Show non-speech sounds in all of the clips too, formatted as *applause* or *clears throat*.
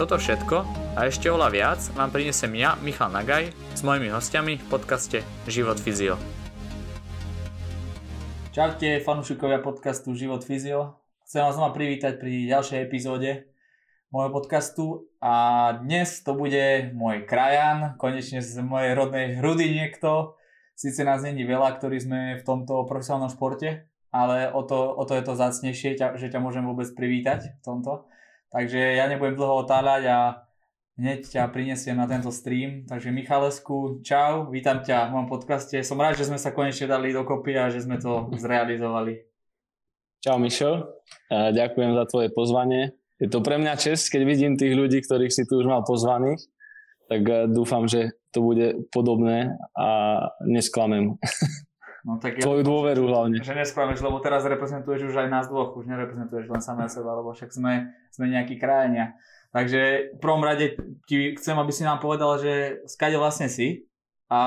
Toto všetko a ešte oľa viac vám prinesem ja, Michal Nagaj, s mojimi hostiami v podcaste Život Fyzio. Čaute fanúšikovia podcastu Život Fyzio. Chcem vás znova privítať pri ďalšej epizóde môjho podcastu a dnes to bude môj krajan, konečne z mojej rodnej hrudy niekto. Sice nás není veľa, ktorí sme v tomto profesionálnom športe, ale o to, o to je to zácnejšie, že ťa môžem vôbec privítať v tomto. Takže ja nebudem dlho otáľať a hneď ťa prinesiem na tento stream. Takže Michalesku, čau, vítam ťa v mojom podcaste. Som rád, že sme sa konečne dali dokopy a že sme to zrealizovali. Čau Mišo, ďakujem za tvoje pozvanie. Je to pre mňa čest, keď vidím tých ľudí, ktorých si tu už mal pozvaných, tak eh, dúfam, že to bude podobné a nesklamem. *laughs* No, tak Tvoju ja, dôveru hlavne. Že nesklameš, lebo teraz reprezentuješ už aj nás dvoch, už nereprezentuješ len samého seba, lebo však sme, sme nejakí krajania. Takže v prvom rade ti chcem, aby si nám povedal, že skade vlastne si a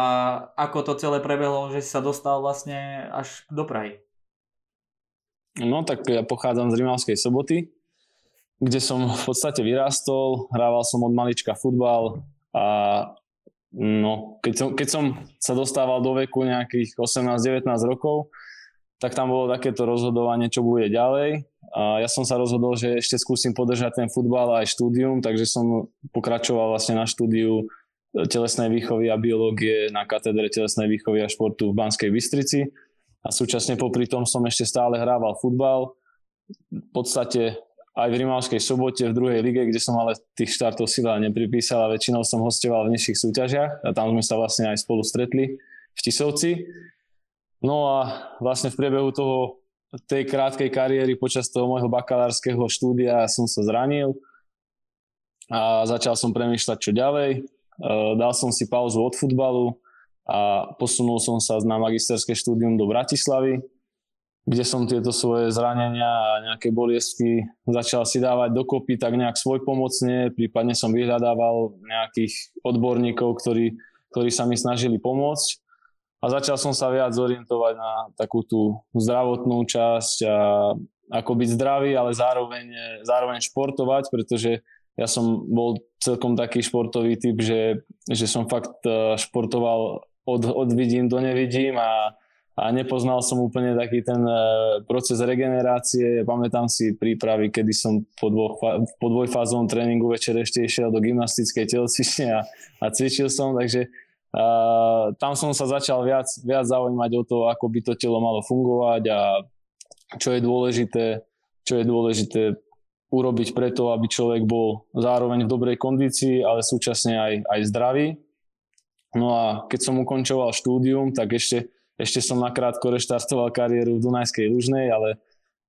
ako to celé prebehlo, že si sa dostal vlastne až do Prahy. No tak ja pochádzam z Rimavskej soboty, kde som v podstate vyrástol, hrával som od malička futbal a No, keď som, keď som sa dostával do veku nejakých 18-19 rokov, tak tam bolo takéto rozhodovanie, čo bude ďalej. A ja som sa rozhodol, že ešte skúsim podržať ten futbal a aj štúdium, takže som pokračoval vlastne na štúdiu telesnej výchovy a biológie na katedre telesnej výchovy a športu v Banskej Bystrici. A súčasne popri tom som ešte stále hrával futbal. V podstate aj v Rimavskej sobote v druhej lige, kde som ale tých štartov sila nepripísal a väčšinou som hostoval v nižších súťažiach a tam sme sa vlastne aj spolu stretli v Tisovci. No a vlastne v priebehu toho, tej krátkej kariéry počas toho môjho bakalárskeho štúdia som sa zranil a začal som premýšľať, čo ďalej. E, dal som si pauzu od futbalu a posunul som sa na magisterské štúdium do Bratislavy, kde som tieto svoje zranenia a nejaké boliestky začal si dávať dokopy tak nejak svojpomocne, prípadne som vyhľadával nejakých odborníkov, ktorí, ktorí sa mi snažili pomôcť. A začal som sa viac orientovať na takú tú zdravotnú časť a ako byť zdravý, ale zároveň, zároveň športovať, pretože ja som bol celkom taký športový typ, že, že som fakt eh, športoval od, od vidím do nevidím a a nepoznal som úplne taký ten e, proces regenerácie. Pamätám si prípravy, kedy som po, dvoch, po dvojfázovom tréningu večer ešte išiel do gymnastickej telocvične a, a cvičil som, takže a, tam som sa začal viac, viac zaujímať o to, ako by to telo malo fungovať a čo je dôležité, čo je dôležité urobiť preto, aby človek bol zároveň v dobrej kondícii, ale súčasne aj, aj zdravý. No a keď som ukončoval štúdium, tak ešte ešte som nakrátko reštartoval kariéru v Dunajskej Lužnej, ale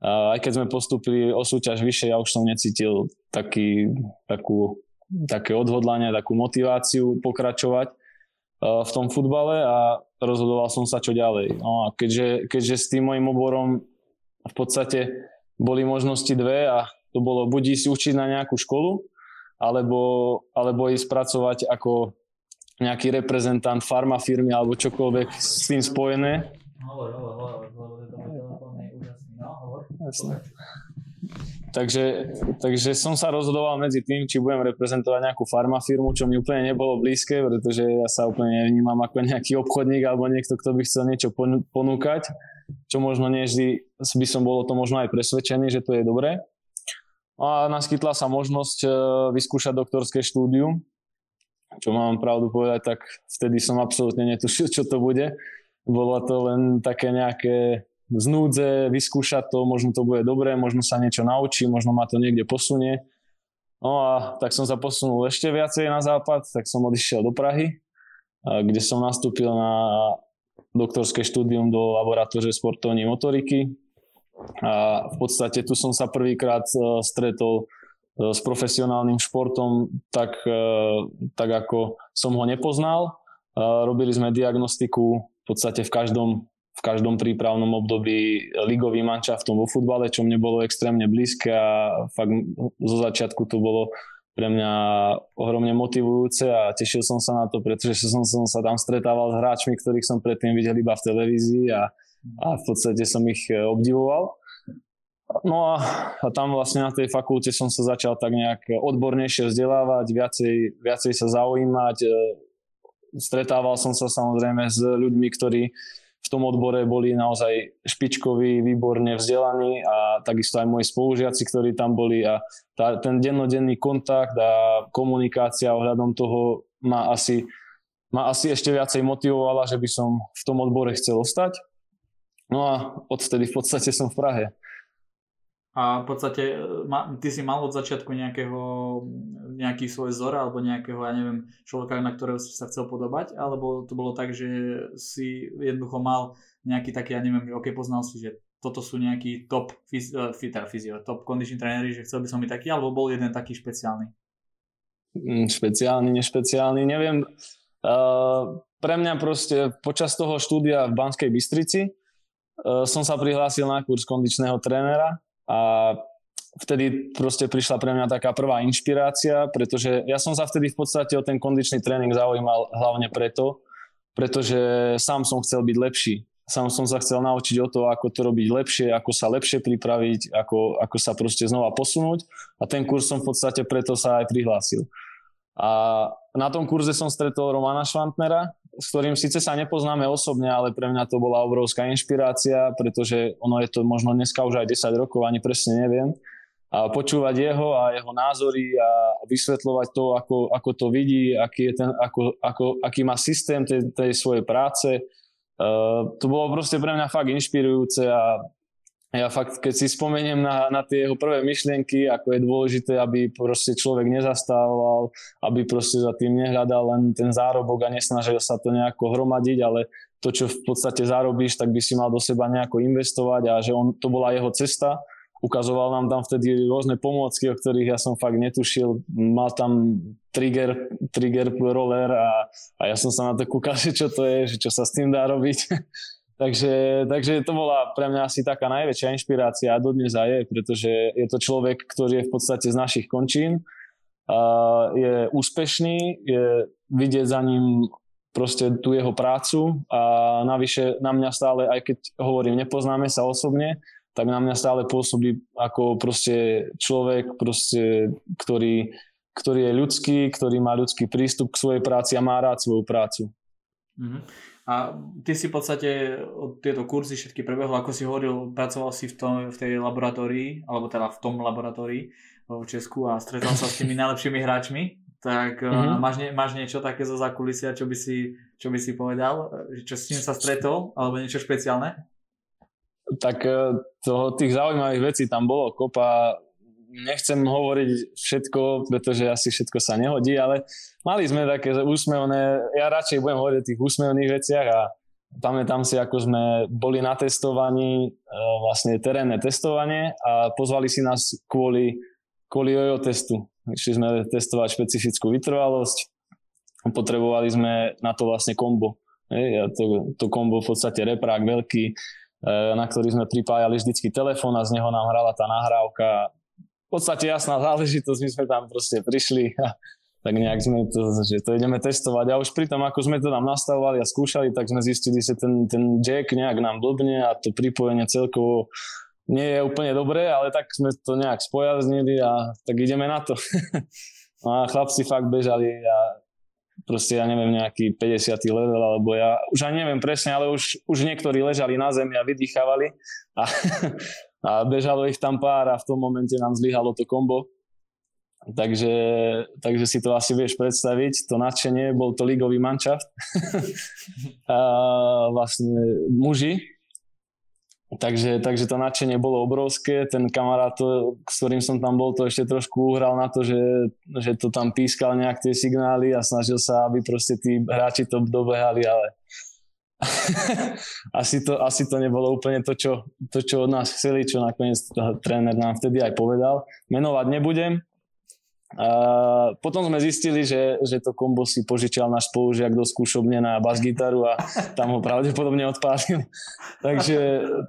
aj keď sme postupili o súťaž vyššie, ja už som necítil taký, takú, také odhodlanie, takú motiváciu pokračovať v tom futbale a rozhodoval som sa čo ďalej. No a keďže, keďže s tým mojim oborom v podstate boli možnosti dve a to bolo buď ísť učiť na nejakú školu, alebo, alebo ísť pracovať ako nejaký reprezentant farmafirmy alebo čokoľvek s tým spojené. Hovor, hovor, hovor, hovor, no, Takže, takže som sa rozhodoval medzi tým, či budem reprezentovať nejakú farmafirmu, čo mi úplne nebolo blízke, pretože ja sa úplne nevnímam ako nejaký obchodník alebo niekto, kto by chcel niečo ponúkať, čo možno nie vždy by som bol o tom možno aj presvedčený, že to je dobré. A naskytla sa možnosť e, vyskúšať doktorské štúdium, čo mám pravdu povedať, tak vtedy som absolútne netušil, čo to bude. Bolo to len také nejaké znúdze, vyskúšať to, možno to bude dobré, možno sa niečo naučí, možno ma to niekde posunie. No a tak som sa posunul ešte viacej na západ, tak som odišiel do Prahy, kde som nastúpil na doktorské štúdium do laboratóře sportovní motoriky. A v podstate tu som sa prvýkrát e, stretol s profesionálnym športom, tak, tak ako som ho nepoznal. Robili sme diagnostiku v podstate v každom, v každom prípravnom období ligový mančaftom vo futbale, čo mne bolo extrémne blízke a fakt zo začiatku to bolo pre mňa ohromne motivujúce a tešil som sa na to, pretože som, som sa tam stretával s hráčmi, ktorých som predtým videl iba v televízii a, a v podstate som ich e, obdivoval. No a, tam vlastne na tej fakulte som sa začal tak nejak odbornejšie vzdelávať, viacej, viacej sa zaujímať. E, stretával som sa samozrejme s ľuďmi, ktorí v tom odbore boli naozaj špičkoví, výborne vzdelaní a takisto aj moji spolužiaci, ktorí tam boli a tá, ten dennodenný kontakt a komunikácia ohľadom toho ma asi, ma asi ešte viacej motivovala, že by som v tom odbore chcel ostať. No a odtedy v podstate som v Prahe. A v podstate e, ty si mal od začiatku nejakého, nejaký svoj vzor alebo nejakého, ja neviem, človeka, na ktorého si sa chcel podobať, alebo to bolo tak, že si jednoducho mal nejaký taký, ja neviem, ok, poznal si, že toto sú nejaký top fiz, uh, fyzio, top condition tréneri, že chcel by som byť taký, alebo bol jeden taký špeciálny? Mm, špeciálny, nešpeciálny, neviem. Uh, pre mňa proste počas toho štúdia v Banskej Bystrici uh, som sa prihlásil na kurz kondičného trénera a vtedy proste prišla pre mňa taká prvá inšpirácia, pretože ja som sa vtedy v podstate o ten kondičný tréning zaujímal hlavne preto, pretože sám som chcel byť lepší. Sám som sa chcel naučiť o to, ako to robiť lepšie, ako sa lepšie pripraviť, ako, ako sa proste znova posunúť a ten kurz som v podstate preto sa aj prihlásil. A na tom kurze som stretol Romana Švantnera, s ktorým síce sa nepoznáme osobne, ale pre mňa to bola obrovská inšpirácia, pretože ono je to možno dneska už aj 10 rokov, ani presne neviem. A počúvať jeho a jeho názory a vysvetľovať to, ako, ako to vidí, aký, je ten, ako, ako, aký má systém tej, tej svojej práce. Uh, to bolo proste pre mňa fakt inšpirujúce a ja fakt, keď si spomeniem na, na tie jeho prvé myšlienky, ako je dôležité, aby proste človek nezastával, aby proste za tým nehľadal len ten zárobok a nesnažil sa to nejako hromadiť, ale to, čo v podstate zarobíš, tak by si mal do seba nejako investovať a že on, to bola jeho cesta. Ukazoval nám tam vtedy rôzne pomôcky, o ktorých ja som fakt netušil. Mal tam trigger, trigger roller a, a ja som sa na to kúkal, *laughs* že čo to je, že čo sa s tým dá robiť. Takže, takže to bola pre mňa asi taká najväčšia inšpirácia a dodnes aj je, pretože je to človek, ktorý je v podstate z našich končín, a je úspešný, je vidieť za ním proste tú jeho prácu a navyše na mňa stále, aj keď hovorím, nepoznáme sa osobne, tak na mňa stále pôsobí ako proste človek, proste, ktorý, ktorý je ľudský, ktorý má ľudský prístup k svojej práci a má rád svoju prácu. Mm-hmm. A ty si v podstate tieto kurzy všetky prebehol, ako si hovoril, pracoval si v, tom, v tej laboratórii, alebo teda v tom laboratórii v Česku a stretol sa s tými *laughs* najlepšími hráčmi. Tak mm-hmm. máš, nie, máš niečo také zo zákulisia, čo by si, čo by si povedal? Čo s tým sa stretol? Alebo niečo špeciálne? Tak e, toho, tých zaujímavých vecí tam bolo kopa nechcem hovoriť všetko, pretože asi všetko sa nehodí, ale mali sme také úsmevné, ja radšej budem hovoriť o tých úsmevných veciach a pamätám si, ako sme boli na testovaní, e, vlastne terénne testovanie a pozvali si nás kvôli, kvôli jojo testu. Išli sme testovať špecifickú vytrvalosť, potrebovali sme na to vlastne kombo. a to, to kombo v podstate reprák veľký, e, na ktorý sme pripájali vždycky telefón a z neho nám hrala tá nahrávka podstate jasná záležitosť, my sme tam proste prišli a tak nejak sme to, že to ideme testovať a už pri tom, ako sme to tam nastavovali a skúšali, tak sme zistili, že ten, ten jack nejak nám blbne a to pripojenie celkovo nie je úplne dobré, ale tak sme to nejak spojaznili a tak ideme na to. *laughs* no a chlapci fakt bežali a proste ja neviem, nejaký 50. level, alebo ja už ani neviem presne, ale už, už niektorí ležali na zemi a vydýchavali a *laughs* a bežalo ich tam pár a v tom momente nám zlyhalo to kombo. Takže, takže si to asi vieš predstaviť, to nadšenie, bol to ligový manšaft. *laughs* a vlastne muži, takže, takže to nadšenie bolo obrovské. Ten kamarát, to, s ktorým som tam bol, to ešte trošku uhral na to, že, že to tam pískal nejak tie signály a snažil sa, aby proste tí hráči to dobehali, ale *laughs* asi, to, asi to nebolo úplne to čo, to, čo od nás chceli, čo nakoniec tréner nám vtedy aj povedal. Menovať nebudem, A potom sme zistili, že, že to kombo si požičal náš spolužiak do skúšobne na bas-gitaru a tam ho pravdepodobne odpálil. *laughs* takže,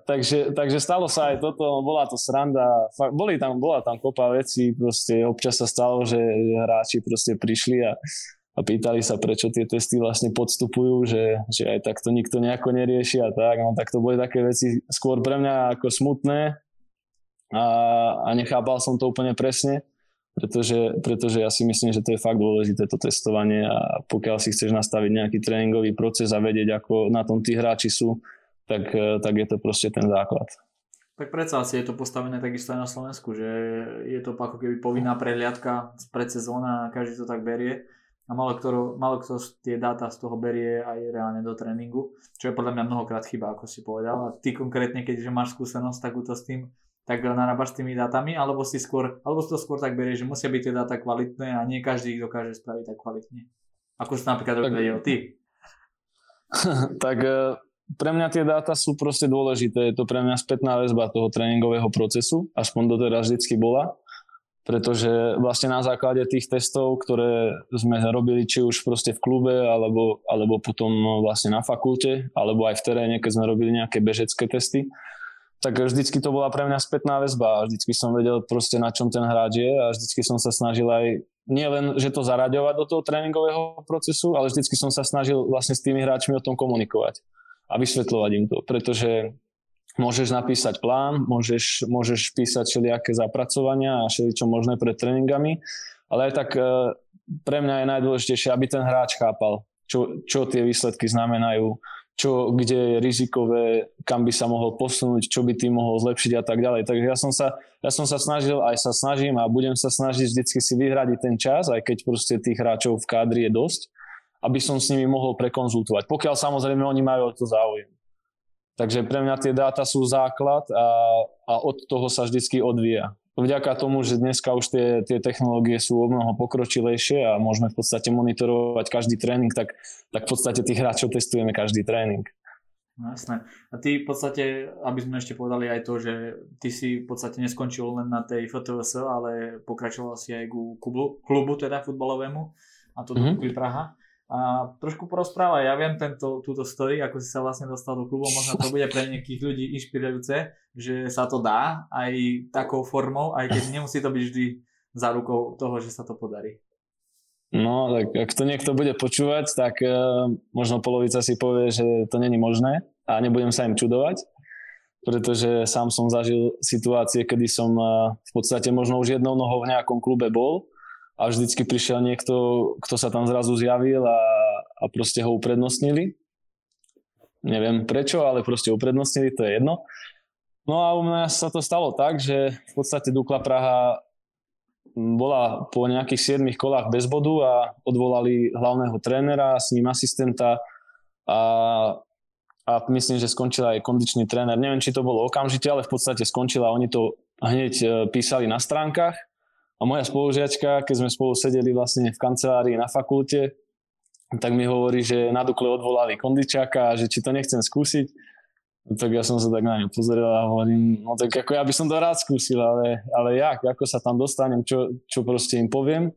takže, takže stalo sa aj toto, bola to sranda. Boli tam, bola tam kopa vecí, proste občas sa stalo, že hráči proste prišli a, a pýtali sa, prečo tie testy vlastne podstupujú, že, že aj tak to nikto nejako nerieši a tak. No tak to boli také veci skôr pre mňa ako smutné a, a nechápal som to úplne presne pretože, pretože ja si myslím, že to je fakt dôležité to testovanie a pokiaľ si chceš nastaviť nejaký tréningový proces a vedieť, ako na tom tí hráči sú, tak, eh, tak je to proste ten základ. Tak predsa asi je to postavené takisto aj na Slovensku, že je to ako keby povinná prehliadka pred sezóna a každý to tak berie a malo kto, malo kto tie dáta z toho berie aj reálne do tréningu, čo je podľa mňa mnohokrát chyba, ako si povedal. A ty konkrétne, keďže máš skúsenosť takúto s tým, tak narábaš s tými dátami, alebo si skôr, alebo si to skôr tak berie, že musia byť tie dáta kvalitné a nie každý ich dokáže spraviť tak kvalitne. Ako si napríklad vedel ty. *laughs* tak e, pre mňa tie dáta sú proste dôležité. Je to pre mňa spätná väzba toho tréningového procesu, aspoň doteraz vždycky bola. Pretože vlastne na základe tých testov, ktoré sme robili či už proste v klube, alebo, alebo potom vlastne na fakulte, alebo aj v teréne, keď sme robili nejaké bežecké testy, tak vždycky to bola pre mňa spätná väzba vždycky som vedel proste na čom ten hráč je a vždycky som sa snažil aj nie len, že to zaraďovať do toho tréningového procesu, ale vždycky som sa snažil vlastne s tými hráčmi o tom komunikovať a vysvetľovať im to, pretože môžeš napísať plán, môžeš, môžeš písať všelijaké zapracovania a všeličo možné pred tréningami, ale aj tak e, pre mňa je najdôležitejšie, aby ten hráč chápal, čo, čo tie výsledky znamenajú, čo, kde je rizikové, kam by sa mohol posunúť, čo by tým mohol zlepšiť a tak ďalej. Takže ja som sa, ja som sa snažil, aj sa snažím a budem sa snažiť vždycky si vyhradiť ten čas, aj keď proste tých hráčov v kádri je dosť, aby som s nimi mohol prekonzultovať. Pokiaľ samozrejme oni majú o to záujem. Takže pre mňa tie dáta sú základ a, a od toho sa vždycky odvíja vďaka tomu, že dneska už tie, tie technológie sú o mnoho pokročilejšie a môžeme v podstate monitorovať každý tréning, tak, tak v podstate tých hráčov testujeme každý tréning. No, jasné. A ty v podstate, aby sme ešte povedali aj to, že ty si v podstate neskončil len na tej FTVS, ale pokračoval si aj ku klubu, klubu teda futbalovému a to mm-hmm. do Praha a trošku porozprávaj. Ja viem tento, túto story, ako si sa vlastne dostal do klubu, možno to bude pre nejakých ľudí inšpirujúce, že sa to dá aj takou formou, aj keď nemusí to byť vždy za rukou toho, že sa to podarí. No, tak ak to niekto bude počúvať, tak uh, možno polovica si povie, že to není možné a nebudem sa im čudovať, pretože sám som zažil situácie, kedy som uh, v podstate možno už jednou nohou v nejakom klube bol a vždycky prišiel niekto, kto sa tam zrazu zjavil a, a proste ho uprednostnili. Neviem prečo, ale proste uprednostnili, to je jedno. No a u mňa sa to stalo tak, že v podstate Dukla Praha bola po nejakých 7 kolách bez bodu a odvolali hlavného trénera, s ním asistenta a, a myslím, že skončil aj kondičný tréner. Neviem, či to bolo okamžite, ale v podstate skončila. Oni to hneď e, písali na stránkach a moja spolužiačka, keď sme spolu sedeli vlastne v kancelárii na fakulte, tak mi hovorí, že na Dukle odvolali kondičáka že či to nechcem skúsiť. No tak ja som sa tak na ňu pozrel a hovorím, no tak ako ja by som to rád skúsil, ale, ale jak, ako sa tam dostanem, čo, čo proste im poviem.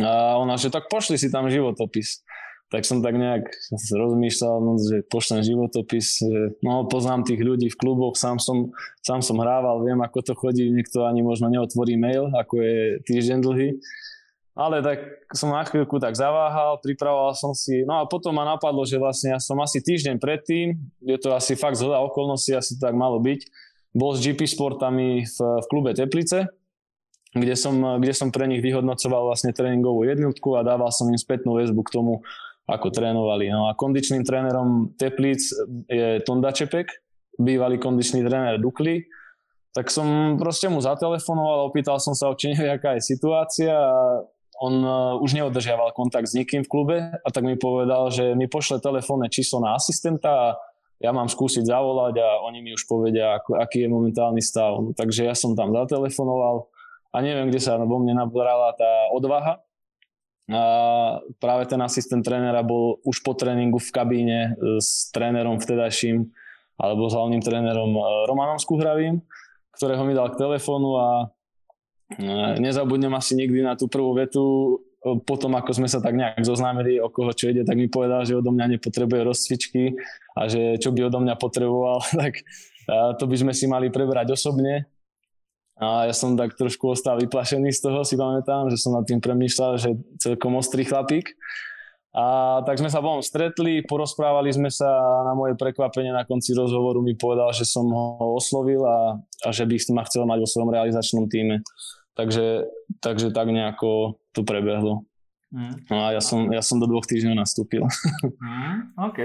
A ona, že tak pošli si tam životopis tak som tak nejak rozmýšľal, no, že pošlem životopis, že, no poznám tých ľudí v kluboch, sám som, sám som hrával, viem ako to chodí, niekto ani možno neotvorí mail, ako je týždeň dlhý. Ale tak som na chvíľku tak zaváhal, pripravoval som si, no a potom ma napadlo, že vlastne ja som asi týždeň predtým, je to asi fakt zhoda okolností, asi to tak malo byť, bol s GP Sportami v, v klube Teplice, kde som, kde som pre nich vyhodnocoval vlastne tréningovú jednotku a dával som im spätnú väzbu k tomu, ako trénovali. No a kondičným trénerom Teplíc je Tonda Čepek, bývalý kondičný tréner Dukly. Tak som proste mu zatelefonoval, opýtal som sa, či nevie, aká je situácia a on e, už neodržiaval kontakt s nikým v klube a tak mi povedal, že mi pošle telefónne číslo na asistenta a ja mám skúsiť zavolať a oni mi už povedia, aký je momentálny stav. Takže ja som tam zatelefonoval a neviem, kde sa vo mne nabrala tá odvaha, a práve ten asistent trénera bol už po tréningu v kabíne e, s trénerom vtedajším alebo s hlavným trénerom e, Romanom Skuhravým, ktorého mi dal k telefónu a nezabudnem asi nikdy na tú prvú vetu, potom ako sme sa tak nejak zoznámili, o koho čo ide, tak mi povedal, že odo mňa nepotrebuje rozcvičky a že čo by odo mňa potreboval, *laughs* tak to by sme si mali prebrať osobne. A ja som tak trošku ostal vyplašený z toho, si pamätám, že som nad tým premýšľal, že celkom ostrý chlapík. A tak sme sa potom stretli, porozprávali sme sa a na moje prekvapenie na konci rozhovoru mi povedal, že som ho oslovil a, a že by ma chcel mať vo svojom realizačnom týme. Takže, takže tak nejako to prebehlo. Mm. No a ja som, ja som do dvoch týždňov nastúpil. Mm, OK.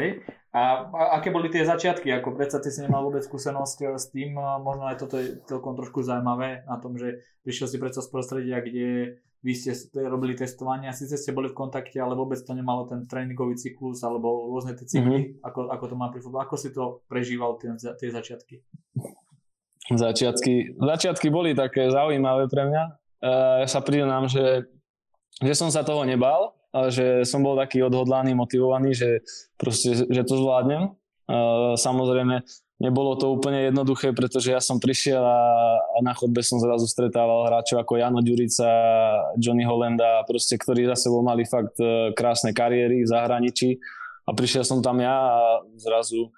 A, a aké boli tie začiatky? Ako predsa ty si nemal vôbec skúsenosť eh, s tým, možno aj toto je celkom trošku zaujímavé na tom, že prišiel si predsa z prostredia, kde vy ste robili testovania, síce ste boli v kontakte, ale vôbec to nemalo ten tréningový cyklus alebo rôzne tie cykly, mm-hmm. ako, ako to má pri futbole. Ako si to prežíval tie, tie začiatky? Začiatky, začiatky boli také zaujímavé pre mňa. Uh, ja sa priznám, že, že som sa toho nebal, ale že som bol taký odhodlaný, motivovaný, že proste, že to zvládnem. Samozrejme, nebolo to úplne jednoduché, pretože ja som prišiel a, na chodbe som zrazu stretával hráčov ako Jano Ďurica, Johnny Hollanda, proste, ktorí za sebou mali fakt uh, krásne kariéry v zahraničí a prišiel som tam ja a zrazu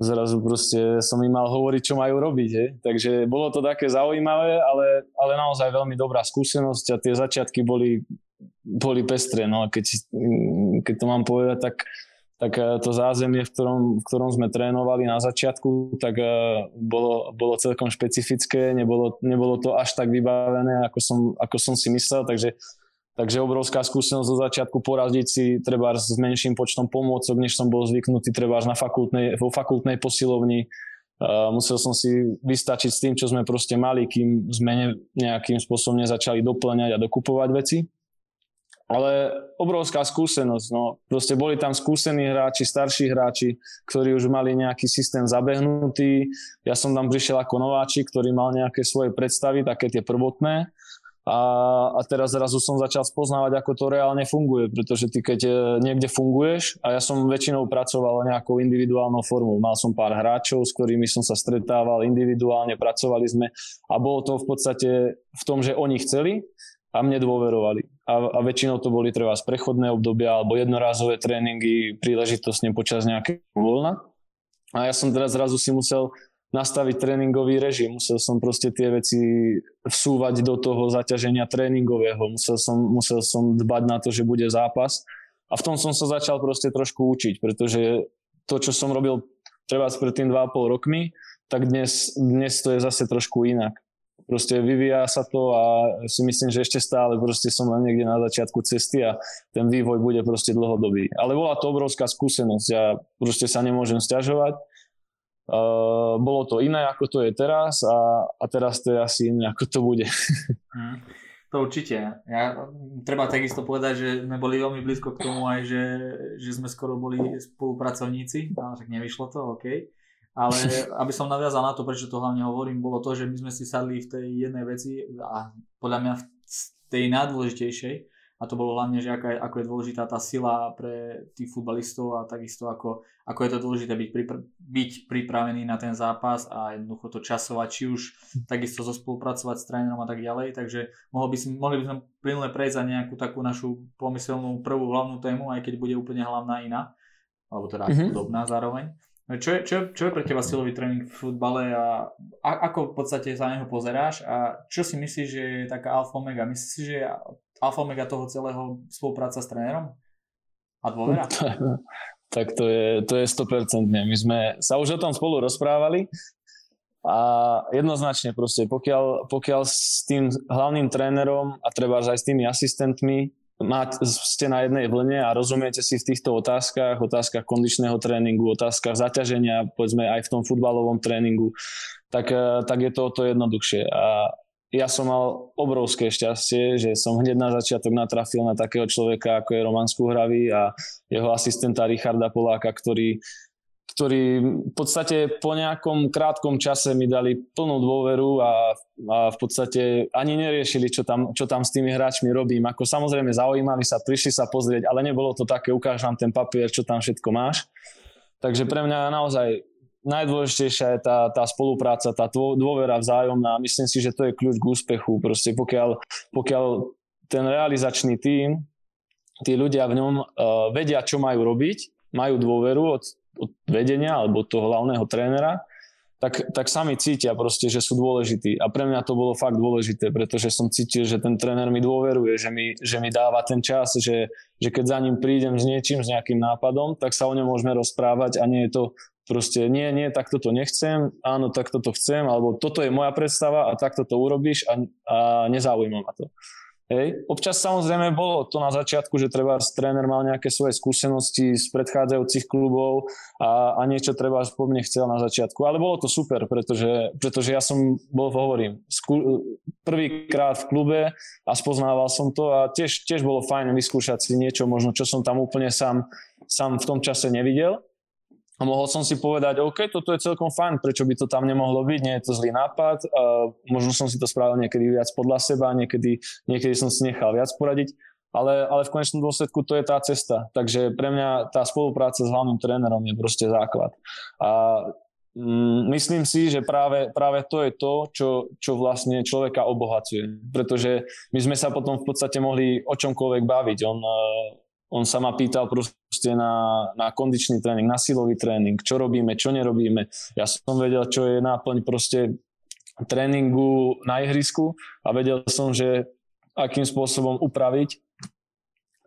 zrazu proste som im mal hovoriť, čo majú robiť. Je. Takže bolo to také zaujímavé, ale, ale naozaj veľmi dobrá skúsenosť a tie začiatky boli, boli pestré. No a keď, keď to mám povedať, tak, tak eh, to zázemie, v ktorom, v ktorom sme trénovali na začiatku, tak eh, bolo, bolo celkom špecifické, nebolo, nebolo to až tak vybavené, ako som, ako som si myslel, takže Takže obrovská skúsenosť zo začiatku poradiť si treba s menším počtom pomôcok, než som bol zvyknutý treba na fakultnej, vo fakultnej posilovni. Uh, musel som si vystačiť s tým, čo sme proste mali, kým sme ne, nejakým spôsobom nezačali doplňať a dokupovať veci. Ale obrovská skúsenosť. No. Proste boli tam skúsení hráči, starší hráči, ktorí už mali nejaký systém zabehnutý. Ja som tam prišiel ako nováčik, ktorý mal nejaké svoje predstavy, také tie prvotné a, a teraz zrazu som začal spoznávať, ako to reálne funguje, pretože ty keď e, niekde funguješ, a ja som väčšinou pracoval nejakou individuálnou formou, mal som pár hráčov, s ktorými som sa stretával individuálne, pracovali sme a bolo to v podstate v tom, že oni chceli a mne dôverovali. A, a väčšinou to boli treba z prechodné obdobia alebo jednorázové tréningy príležitostne počas nejakého voľna. A ja som teraz zrazu si musel nastaviť tréningový režim. Musel som proste tie veci vsúvať do toho zaťaženia tréningového. Musel som, musel som dbať na to, že bude zápas. A v tom som sa začal proste trošku učiť, pretože to, čo som robil treba pred tým 2,5 rokmi, tak dnes, dnes to je zase trošku inak. Proste vyvíja sa to a si myslím, že ešte stále proste som len niekde na začiatku cesty a ten vývoj bude proste dlhodobý. Ale bola to obrovská skúsenosť. Ja proste sa nemôžem stiažovať Uh, bolo to iné, ako to je teraz a, a teraz to je asi iné, ako to bude. *laughs* Mm, to určite. Ja, treba takisto povedať, že sme boli veľmi blízko k tomu aj, že, že sme skoro boli spolupracovníci, ale tak nevyšlo to, OK. Ale *laughs* aby som naviazal na to, prečo to hlavne hovorím, bolo to, že my sme si sadli v tej jednej veci a podľa mňa v tej najdôležitejšej, a to bolo hlavne, že aká je, ako je dôležitá tá sila pre tých futbalistov a takisto ako, ako je to dôležité byť, pripra- byť pripravený na ten zápas a jednoducho to časovať, či už takisto zo spolupracovať s trénerom a tak ďalej, takže mohli by, sme, mohli by sme plynule prejsť za nejakú takú našu pomyselnú prvú hlavnú tému, aj keď bude úplne hlavná iná, alebo teda mm-hmm. podobná zároveň. Čo je, čo, je, čo je pre teba silový tréning v futbale a, a ako v podstate sa na neho pozeráš a čo si myslíš, že je taká alfa omega? Myslíš si, že alfa omega toho celého spolupráca s trénerom? A dôvera? *laughs* tak to je, to je 100%. My sme sa už o tom spolu rozprávali a jednoznačne proste, pokiaľ, pokiaľ s tým hlavným trénerom a treba aj s tými asistentmi máte, ste na jednej vlne a rozumiete si v týchto otázkach, otázkach kondičného tréningu, otázkach zaťaženia, povedzme aj v tom futbalovom tréningu, tak, eh, tak je to o to jednoduchšie. A ja som mal obrovské šťastie, že som hneď na začiatok natrafil na takého človeka, ako je Roman Skúhravý a jeho asistenta Richarda Poláka, ktorí, ktorí v podstate po nejakom krátkom čase mi dali plnú dôveru a, a v podstate ani neriešili, čo tam, čo tam s tými hráčmi robím. Ako samozrejme zaujímali sa, prišli sa pozrieť, ale nebolo to také, ukáž vám ten papier, čo tam všetko máš. Takže pre mňa naozaj najdôležitejšia je tá, tá spolupráca, tá dôvera vzájomná. Myslím si, že to je kľúč k úspechu. Proste pokiaľ, pokiaľ ten realizačný tím, tí ľudia v ňom uh, vedia, čo majú robiť, majú dôveru od, od vedenia alebo od toho hlavného trénera, tak, tak sami cítia proste, že sú dôležití. A pre mňa to bolo fakt dôležité, pretože som cítil, že ten tréner mi dôveruje, že mi, že mi dáva ten čas, že, že keď za ním prídem s niečím, s nejakým nápadom, tak sa o ňom môžeme rozprávať a nie je to proste nie, nie, takto to nechcem, áno, takto to chcem, alebo toto je moja predstava a takto to urobíš a, a nezaujíma ma to. Hej. Občas samozrejme bolo to na začiatku, že treba tréner mal nejaké svoje skúsenosti z predchádzajúcich klubov a, a niečo treba po mne chcel na začiatku. Ale bolo to super, pretože, pretože ja som bol, hovorím, prvýkrát v klube a spoznával som to a tiež, tiež bolo fajn vyskúšať si niečo možno, čo som tam úplne sám, sám v tom čase nevidel a mohol som si povedať, OK, toto je celkom fajn, prečo by to tam nemohlo byť, nie je to zlý nápad, uh, možno som si to spravil niekedy viac podľa seba, niekedy, niekedy som si nechal viac poradiť, ale, ale v konečnom dôsledku to je tá cesta. Takže pre mňa tá spolupráca s hlavným trénerom je proste základ. A mm, myslím si, že práve, práve to je to, čo, čo vlastne človeka obohacuje. Pretože my sme sa potom v podstate mohli o čomkoľvek baviť. On, uh, on sa ma pýtal proste na, na kondičný tréning, na silový tréning, čo robíme, čo nerobíme. Ja som vedel, čo je náplň proste tréningu na ihrisku a vedel som, že akým spôsobom upraviť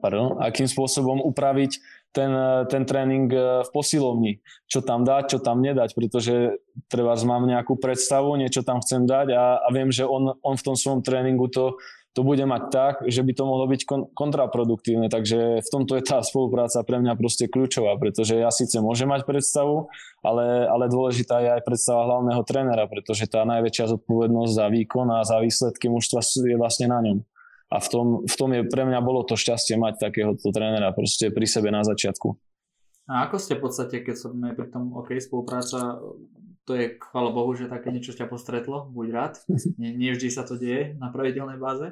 pardon, akým spôsobom upraviť ten, ten tréning v posilovni. Čo tam dať, čo tam nedať, pretože treba mám nejakú predstavu, niečo tam chcem dať a, a viem, že on, on v tom svojom tréningu to, to bude mať tak, že by to mohlo byť kon- kontraproduktívne. Takže v tomto je tá spolupráca pre mňa proste kľúčová, pretože ja síce môžem mať predstavu, ale, ale dôležitá je aj predstava hlavného trénera, pretože tá najväčšia zodpovednosť za výkon a za výsledky mužstva je vlastne na ňom. A v tom, v tom je pre mňa bolo to šťastie mať takéhoto trénera proste pri sebe na začiatku. A ako ste v podstate, keď sme pri tom OK, spolupráca, to je chvála Bohu, že také niečo ťa postretlo, buď rád. *laughs* Nie, nie vždy sa to deje na pravidelnej báze.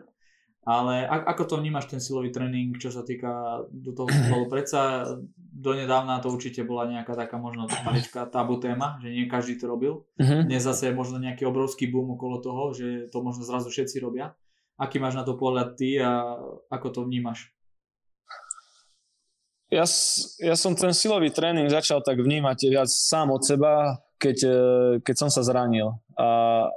Ale ako to vnímaš ten silový tréning, čo sa týka do toho *clears throat* futbalu? Predsa donedávna to určite bola nejaká taká možno maličká tabu téma, že nie každý to robil. Uh-huh. Dnes zase je možno nejaký obrovský boom okolo toho, že to možno zrazu všetci robia. Aký máš na to pohľad ty a ako to vnímaš? Ja, ja som ten silový tréning začal tak vnímať viac sám od seba, keď, e, keď som sa zranil. A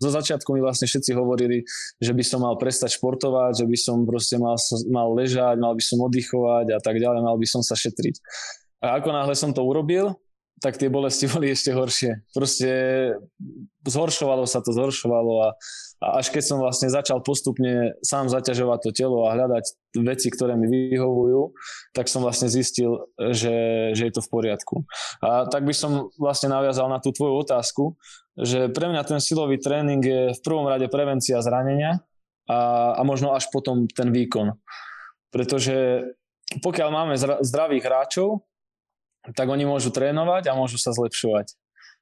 zo začiatku mi vlastne všetci hovorili, že by som mal prestať športovať, že by som proste mal, mal ležať, mal by som oddychovať a tak ďalej, mal by som sa šetriť. A ako náhle som to urobil, tak tie bolesti *laughs* boli ešte horšie. Proste zhoršovalo sa to, zhoršovalo a, a až keď som vlastne začal postupne sám zaťažovať to telo a hľadať veci, ktoré mi vyhovujú, tak som vlastne zistil, že, že je to v poriadku. A tak by som vlastne naviazal na tú tvoju otázku, že pre mňa ten silový tréning je v prvom rade prevencia zranenia a, a možno až potom ten výkon. Pretože pokiaľ máme zdravých hráčov, tak oni môžu trénovať a môžu sa zlepšovať.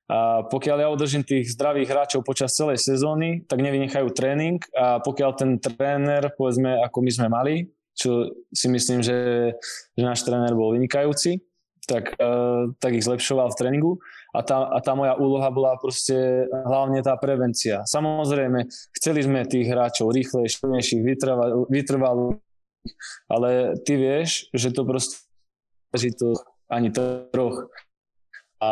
A pokiaľ ja udržím tých zdravých hráčov počas celej sezóny, tak nevynechajú tréning a pokiaľ ten tréner, povedzme, ako my sme mali, čo si myslím, že, že náš tréner bol vynikajúci, tak, uh, tak ich zlepšoval v tréningu a tá, a tá moja úloha bola proste hlavne tá prevencia. Samozrejme, chceli sme tých hráčov rýchlejších, silnejších, vytrvalých, ale ty vieš, že to proste to ani troch. A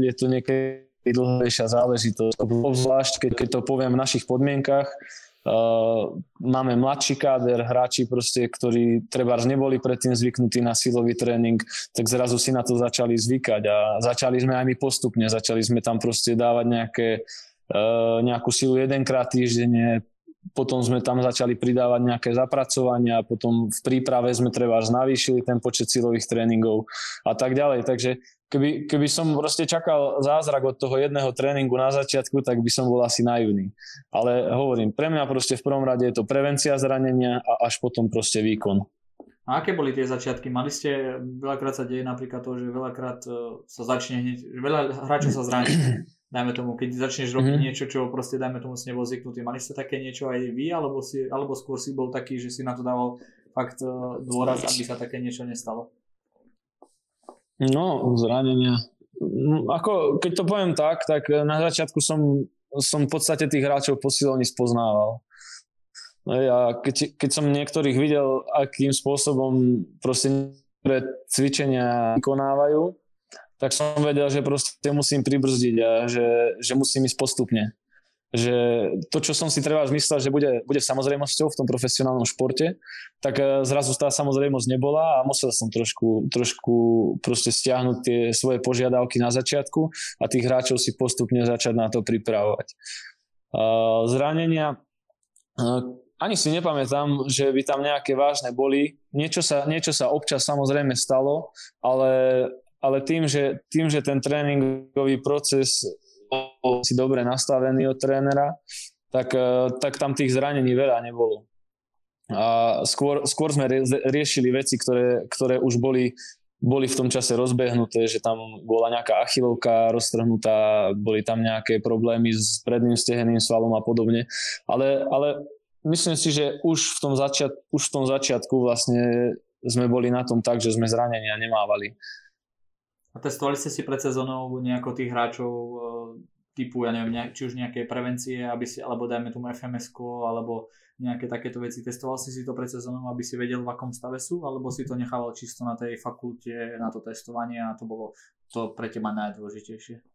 je to niekedy dlhšia záležitosť. Obzvlášť, keď, keď to poviem v našich podmienkach, máme mladší káder, hráči proste, ktorí treba neboli predtým zvyknutí na silový tréning, tak zrazu si na to začali zvykať a začali sme aj my postupne, začali sme tam proste dávať nejaké, uh, nejakú silu jedenkrát týždenne, potom sme tam začali pridávať nejaké zapracovania, potom v príprave sme treba navýšili ten počet silových tréningov a tak ďalej. Takže keby, keby som proste čakal zázrak od toho jedného tréningu na začiatku, tak by som bol asi naivný. Ale hovorím, pre mňa proste v prvom rade je to prevencia zranenia a až potom proste výkon. A aké boli tie začiatky? Mali ste, veľakrát sa deje napríklad to, že veľakrát e, sa začne hneď, veľa hráčov sa zraní *clears throat* dajme tomu, keď začneš robiť mm-hmm. niečo, čo proste, dajme tomu, si nebol zvyknutý. Mali ste také niečo aj vy, alebo, si, alebo skôr si bol taký, že si na to dával fakt uh, dôraz, aby sa také niečo nestalo? No, zranenia. ako, keď to poviem tak, tak na začiatku som, som v podstate tých hráčov posilení spoznával. A keď, keď som niektorých videl, akým spôsobom proste cvičenia vykonávajú, tak som vedel, že proste musím pribrzdiť a že, že musím ísť postupne že to, čo som si treba zmyslel, že bude, bude samozrejmosťou v tom profesionálnom športe, tak eh, zrazu tá samozrejmosť nebola a musel som trošku, trošku proste stiahnuť tie svoje požiadavky na začiatku a tých hráčov si postupne začať na to pripravovať. Zranenia eh, ani si nepamätám, že by tam nejaké vážne boli. Niečo sa, niečo sa občas samozrejme stalo, ale, ale tým, že, tým, že ten tréningový proces si dobre nastavený od trénera, tak, e, tak tam tých zranení veľa nebolo. A skôr, skôr sme riešili veci, ktoré, ktoré už boli, boli v tom čase rozbehnuté, že tam bola nejaká achilovka roztrhnutá, boli tam nejaké problémy s predným steheným svalom a podobne. Ale, ale myslím si, že už v, tom začiat, už v tom začiatku vlastne sme boli na tom tak, že sme zranenia nemávali. A testovali ste si pred sezónou nejako tých hráčov e, typu, ja neviem, či už nejaké prevencie, aby si, alebo dajme tomu fms alebo nejaké takéto veci. Testoval si si to pred sezónou, aby si vedel, v akom stave sú, alebo si to nechával čisto na tej fakulte, na to testovanie a to bolo to pre teba najdôležitejšie?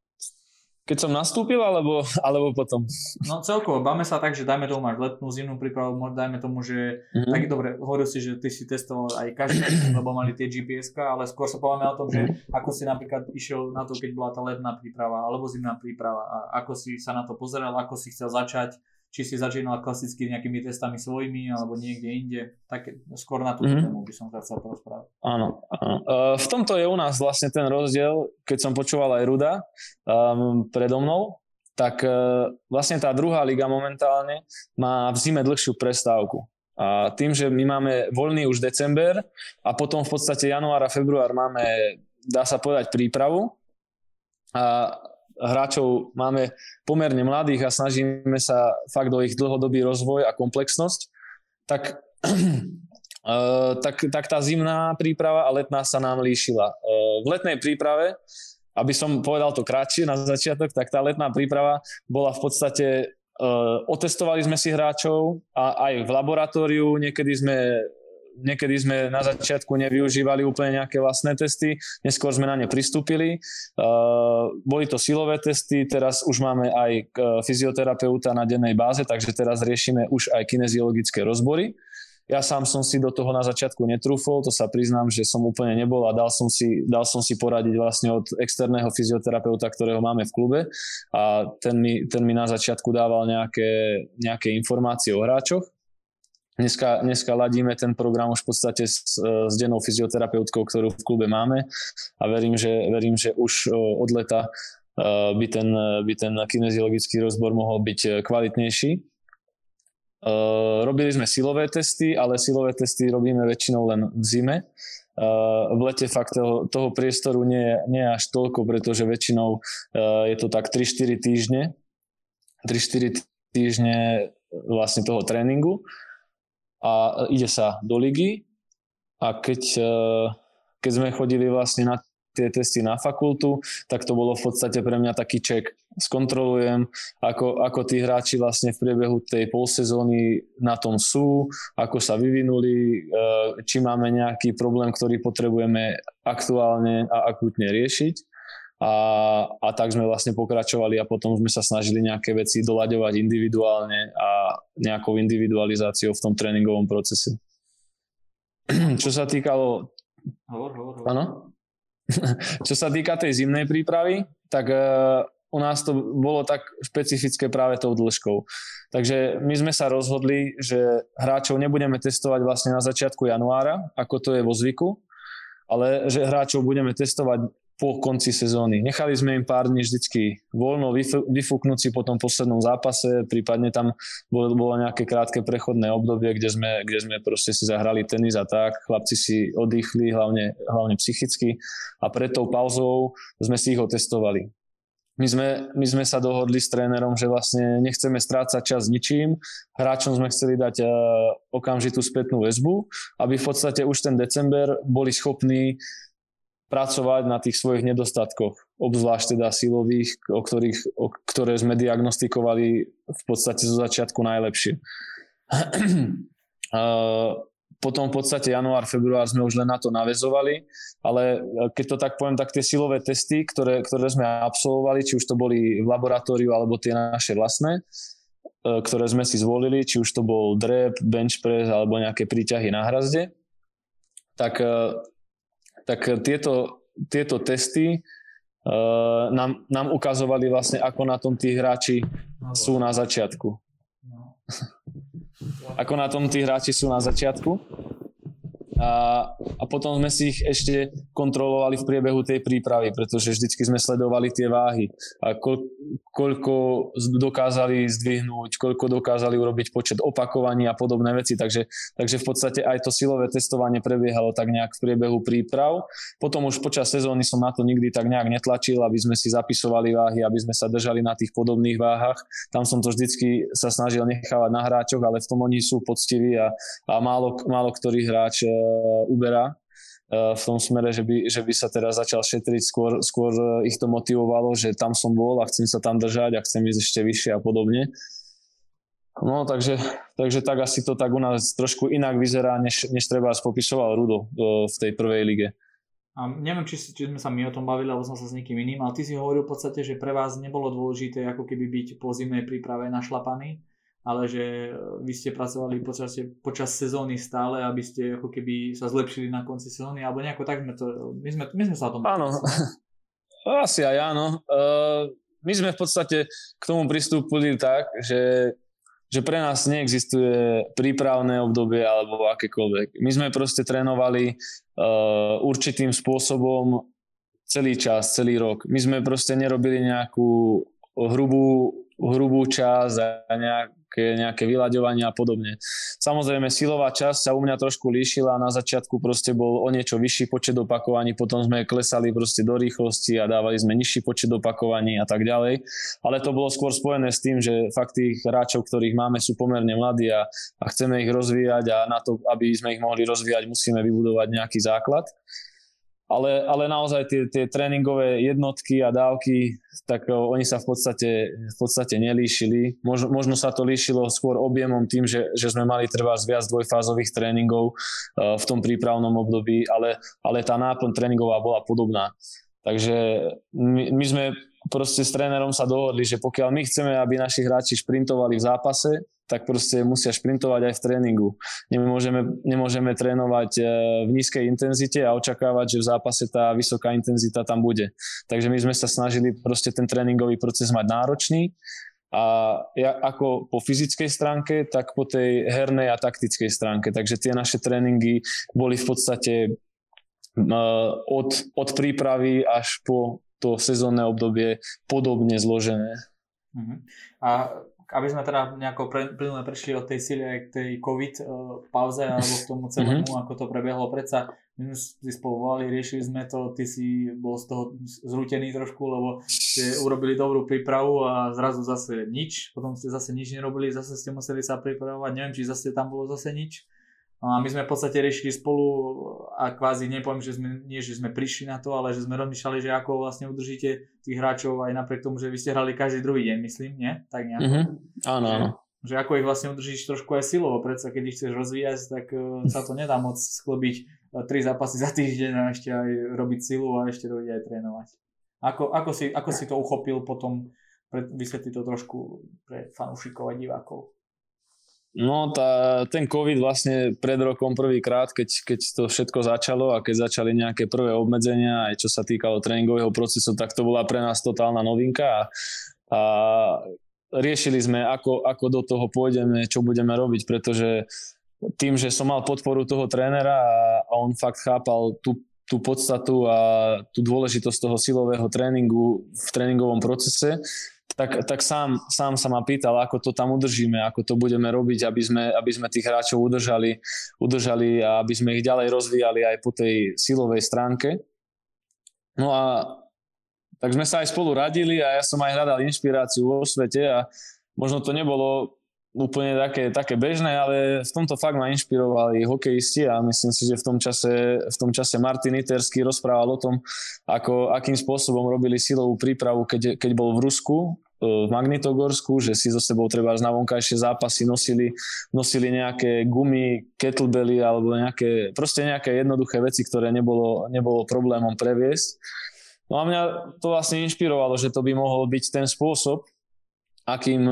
Keď som nastúpil, alebo, alebo potom? No celkovo, báme sa tak, že dajme tomu máš letnú, zimnú prípravu, dajme tomu, že mm-hmm. tak dobre, hovoril si, že ty si testoval aj každý, *clears throat* lebo mali tie gps ale skôr sa povieme o tom, že mhm. ako si napríklad išiel na to, keď bola tá letná príprava alebo zimná príprava a ako si sa na to pozeral, ako si chcel začať, či si začínal klasicky nejakými testami svojimi alebo niekde inde, tak skôr na tú mm-hmm. tému by som sa chcel porozprávať. Áno, áno. E, v tomto je u nás vlastne ten rozdiel, keď som počúval aj Ruda um, predo mnou, tak uh, vlastne tá druhá liga momentálne má v zime dlhšiu prestávku. A tým, že my máme voľný už december a potom v podstate január a február máme, dá sa povedať, prípravu, a hráčov máme pomerne mladých a snažíme sa fakt o ich dlhodobý rozvoj a komplexnosť, tak, uh, *clears throat* tak, tak tá zimná príprava a letná sa nám líšila. Uh, v letnej príprave, aby som povedal to kratšie na začiatok, tak tá letná príprava bola v podstate Uh, otestovali sme si hráčov a aj v laboratóriu, niekedy sme niekedy sme na začiatku nevyužívali úplne nejaké vlastné testy, neskôr sme na ne pristúpili. Boli to silové testy, teraz už máme aj uh, fyzioterapeuta na dennej báze, takže teraz riešime už aj kineziologické rozbory. Ja sám som si do toho na začiatku netrúfol, to sa priznám, že som úplne nebol a dal som si, dal som si poradiť vlastne od externého fyzioterapeuta, ktorého máme v klube a ten mi, ten mi na začiatku dával nejaké, nejaké informácie o hráčoch Dneska, dneska ladíme ten program už v podstate s, s dennou fyzioterapeutkou, ktorú v klube máme a verím, že, verím, že už od leta e, by ten, by ten kineziologický rozbor mohol byť e, kvalitnejší. E, robili sme silové testy, ale silové testy robíme väčšinou len v zime. V lete fakt toho, toho priestoru nie, nie je až toľko, pretože väčšinou je to tak 3-4 týždne. 3-4 týždne vlastne toho tréningu a ide sa do ligy a keď, e, keď sme chodili vlastne na tie testy na fakultu, tak to bolo v podstate pre mňa taký ček. Skontrolujem, ako, ako tí hráči vlastne v priebehu tej polsezóny na tom sú, ako sa vyvinuli, e, či máme nejaký problém, ktorý potrebujeme aktuálne a akutne riešiť a, a tak sme vlastne pokračovali a potom sme sa snažili nejaké veci doľaďovať individuálne a nejakou individualizáciou v tom tréningovom procese. *clears throat* Čo sa týkalo... Hovor, hovor, hovor. Áno? *laughs* Čo sa týka tej zimnej prípravy, tak uh, u nás to bolo tak špecifické práve tou dĺžkou. Takže my sme sa rozhodli, že hráčov nebudeme testovať vlastne na začiatku januára, ako to je vo zvyku, ale že hráčov budeme testovať po konci sezóny. Nechali sme im pár dní vždycky voľno, vyfúknúť si po tom poslednom zápase, prípadne tam bolo, bolo nejaké krátke prechodné obdobie, kde sme, kde sme proste si zahrali tenis a tak, chlapci si oddychli, hlavne, hlavne psychicky a pred tou pauzou sme si ich otestovali. My sme, my sme sa dohodli s trénerom, že vlastne nechceme strácať čas ničím. Hráčom sme chceli dať uh, okamžitú spätnú väzbu, aby v podstate už ten december boli schopní pracovať na tých svojich nedostatkoch. obzvlášť teda silových, o ktorých, o, ktoré sme diagnostikovali v podstate zo začiatku najlepšie. *clears throat* Potom v podstate január, február sme už len na to navezovali, ale keď to tak poviem, tak tie silové testy, ktoré, ktoré sme absolvovali, či už to boli v laboratóriu alebo tie naše vlastné, E, ktoré sme si zvolili, či už to bol drep, bench press alebo nejaké príťahy na hrazde, tak, e, tak tieto, tieto testy uh, nám, nám ukazovali vlastne, ako na tom tí hráči sú na začiatku. No. *laughs* ako na tom tí hráči sú na začiatku. A, a potom sme si ich ešte kontrolovali v priebehu tej prípravy, pretože vždycky sme sledovali tie váhy a ko, koľko dokázali zdvihnúť, koľko dokázali urobiť počet opakovaní a podobné veci. Takže, takže v podstate aj to silové testovanie prebiehalo tak nejak v priebehu príprav. Potom už počas sezóny som na to nikdy tak nejak netlačil, aby sme si zapisovali váhy, aby sme sa držali na tých podobných váhach. Tam som to vždycky sa snažil nechávať na hráčoch, ale v tom oni sú poctiví a, a málo, málo ktorý hráč Eh, Ubera eh, v tom smere, že by, že by sa teraz začal šetriť, skôr, skôr eh, ich to motivovalo, že tam som bol a chcem sa tam držať a chcem ísť ešte vyššie a podobne. No takže, takže tak asi to tak u nás trošku inak vyzerá, než, než treba popisoval Rudo v tej prvej lige. A neviem, či, či sme sa my o tom bavili, alebo som sa s niekým iným, ale ty si hovoril v podstate, že pre vás nebolo dôležité ako keby byť po zimnej príprave našlapaný, ale že vy ste pracovali počas, počas sezóny stále, aby ste ako keby sa zlepšili na konci sezóny, alebo nejako tak sme to, my sme, my sme sa o tom Áno, *laughs* asi aj áno. Uh, my sme v podstate k tomu pristúpili tak, že, že pre nás neexistuje prípravné obdobie alebo akékoľvek. My sme proste trénovali uh, určitým spôsobom celý čas, celý rok. My sme proste nerobili nejakú hrubú, hrubú časť a nejak, nejaké, nejaké vyľaďovanie a podobne. Samozrejme, silová časť sa u mňa trošku líšila, na začiatku proste bol o niečo vyšší počet opakovaní, potom sme klesali proste do rýchlosti a dávali sme nižší počet opakovaní a tak ďalej. Ale to bolo skôr spojené s tým, že fakt tých hráčov, ktorých máme, sú pomerne mladí a, a chceme ich rozvíjať a na to, aby sme ich mohli rozvíjať, musíme vybudovať nejaký základ ale, ale naozaj tie, tie tréningové jednotky a dávky, tak o, oni sa v podstate, v podstate nelíšili. Možno, možno sa to líšilo skôr objemom tým, že, že sme mali treba viac dvojfázových tréningov uh, v tom prípravnom období, ale, ale tá náplň tréningová bola podobná. Takže my, my sme proste s trénerom sa dohodli, že pokiaľ my chceme, aby naši hráči šprintovali v zápase, tak proste musia šprintovať aj v tréningu. Nemôžeme, nemôžeme trénovať e, v nízkej intenzite a očakávať, že v zápase tá vysoká intenzita tam bude. Takže my sme sa snažili proste ten tréningový proces mať náročný a ja ako po fyzickej stránke, tak po tej hernej a taktickej stránke. Takže tie naše tréningy boli v podstate e, od, od prípravy až po to sezónne obdobie podobne zložené. Uh-huh. A aby sme teda nejako pre, plynule prešli od tej síly aj k tej COVID uh, pauze alebo k tomu celému, mm-hmm. ako to prebehlo. Predsa my sme si spolu volali, riešili sme to, ty si bol z toho zrútený trošku, lebo ste urobili dobrú prípravu a zrazu zase nič, potom ste zase nič nerobili, zase ste museli sa pripravovať, neviem, či zase tam bolo zase nič. No a my sme v podstate riešili spolu a kvázi nepoviem, že sme, nie že sme prišli na to, ale že sme rozmýšľali, že ako vlastne udržíte tých hráčov aj napriek tomu, že vy ste hrali každý druhý deň, myslím, nie? Tak nejako. Mm-hmm. Áno, áno. Že, že ako ich vlastne udržíš trošku aj silovo, predsa keď ich chceš rozvíjať, tak uh, sa to nedá moc sklobiť uh, tri zápasy za týždeň a ešte aj robiť silu a ešte robiť aj trénovať. Ako, ako, si, ako si to uchopil potom, vysvetli to trošku pre fanúšikov a divákov. No, tá, ten COVID vlastne pred rokom prvýkrát, keď, keď to všetko začalo a keď začali nejaké prvé obmedzenia, aj čo sa týkalo tréningového procesu, tak to bola pre nás totálna novinka a, a riešili sme, ako, ako do toho pôjdeme, čo budeme robiť, pretože tým, že som mal podporu toho trénera a, a on fakt chápal tú, tú podstatu a tú dôležitosť toho silového tréningu v tréningovom procese, tak, tak sám, sám sa ma pýtal, ako to tam udržíme, ako to budeme robiť, aby sme, aby sme tých hráčov udržali, udržali a aby sme ich ďalej rozvíjali aj po tej silovej stránke. No a tak sme sa aj spolu radili a ja som aj hľadal inšpiráciu vo svete a možno to nebolo úplne také, také bežné, ale v tomto fakt ma inšpirovali hokejisti a myslím si, že v tom čase, v tom čase Martin Itersky rozprával o tom, ako, akým spôsobom robili silovú prípravu, keď, keď bol v Rusku, v Magnitogorsku, že si so sebou treba na vonkajšie zápasy nosili, nosili nejaké gumy, kettlebelly alebo nejaké, proste nejaké jednoduché veci, ktoré nebolo, nebolo problémom previesť. No a mňa to vlastne inšpirovalo, že to by mohol byť ten spôsob, akým,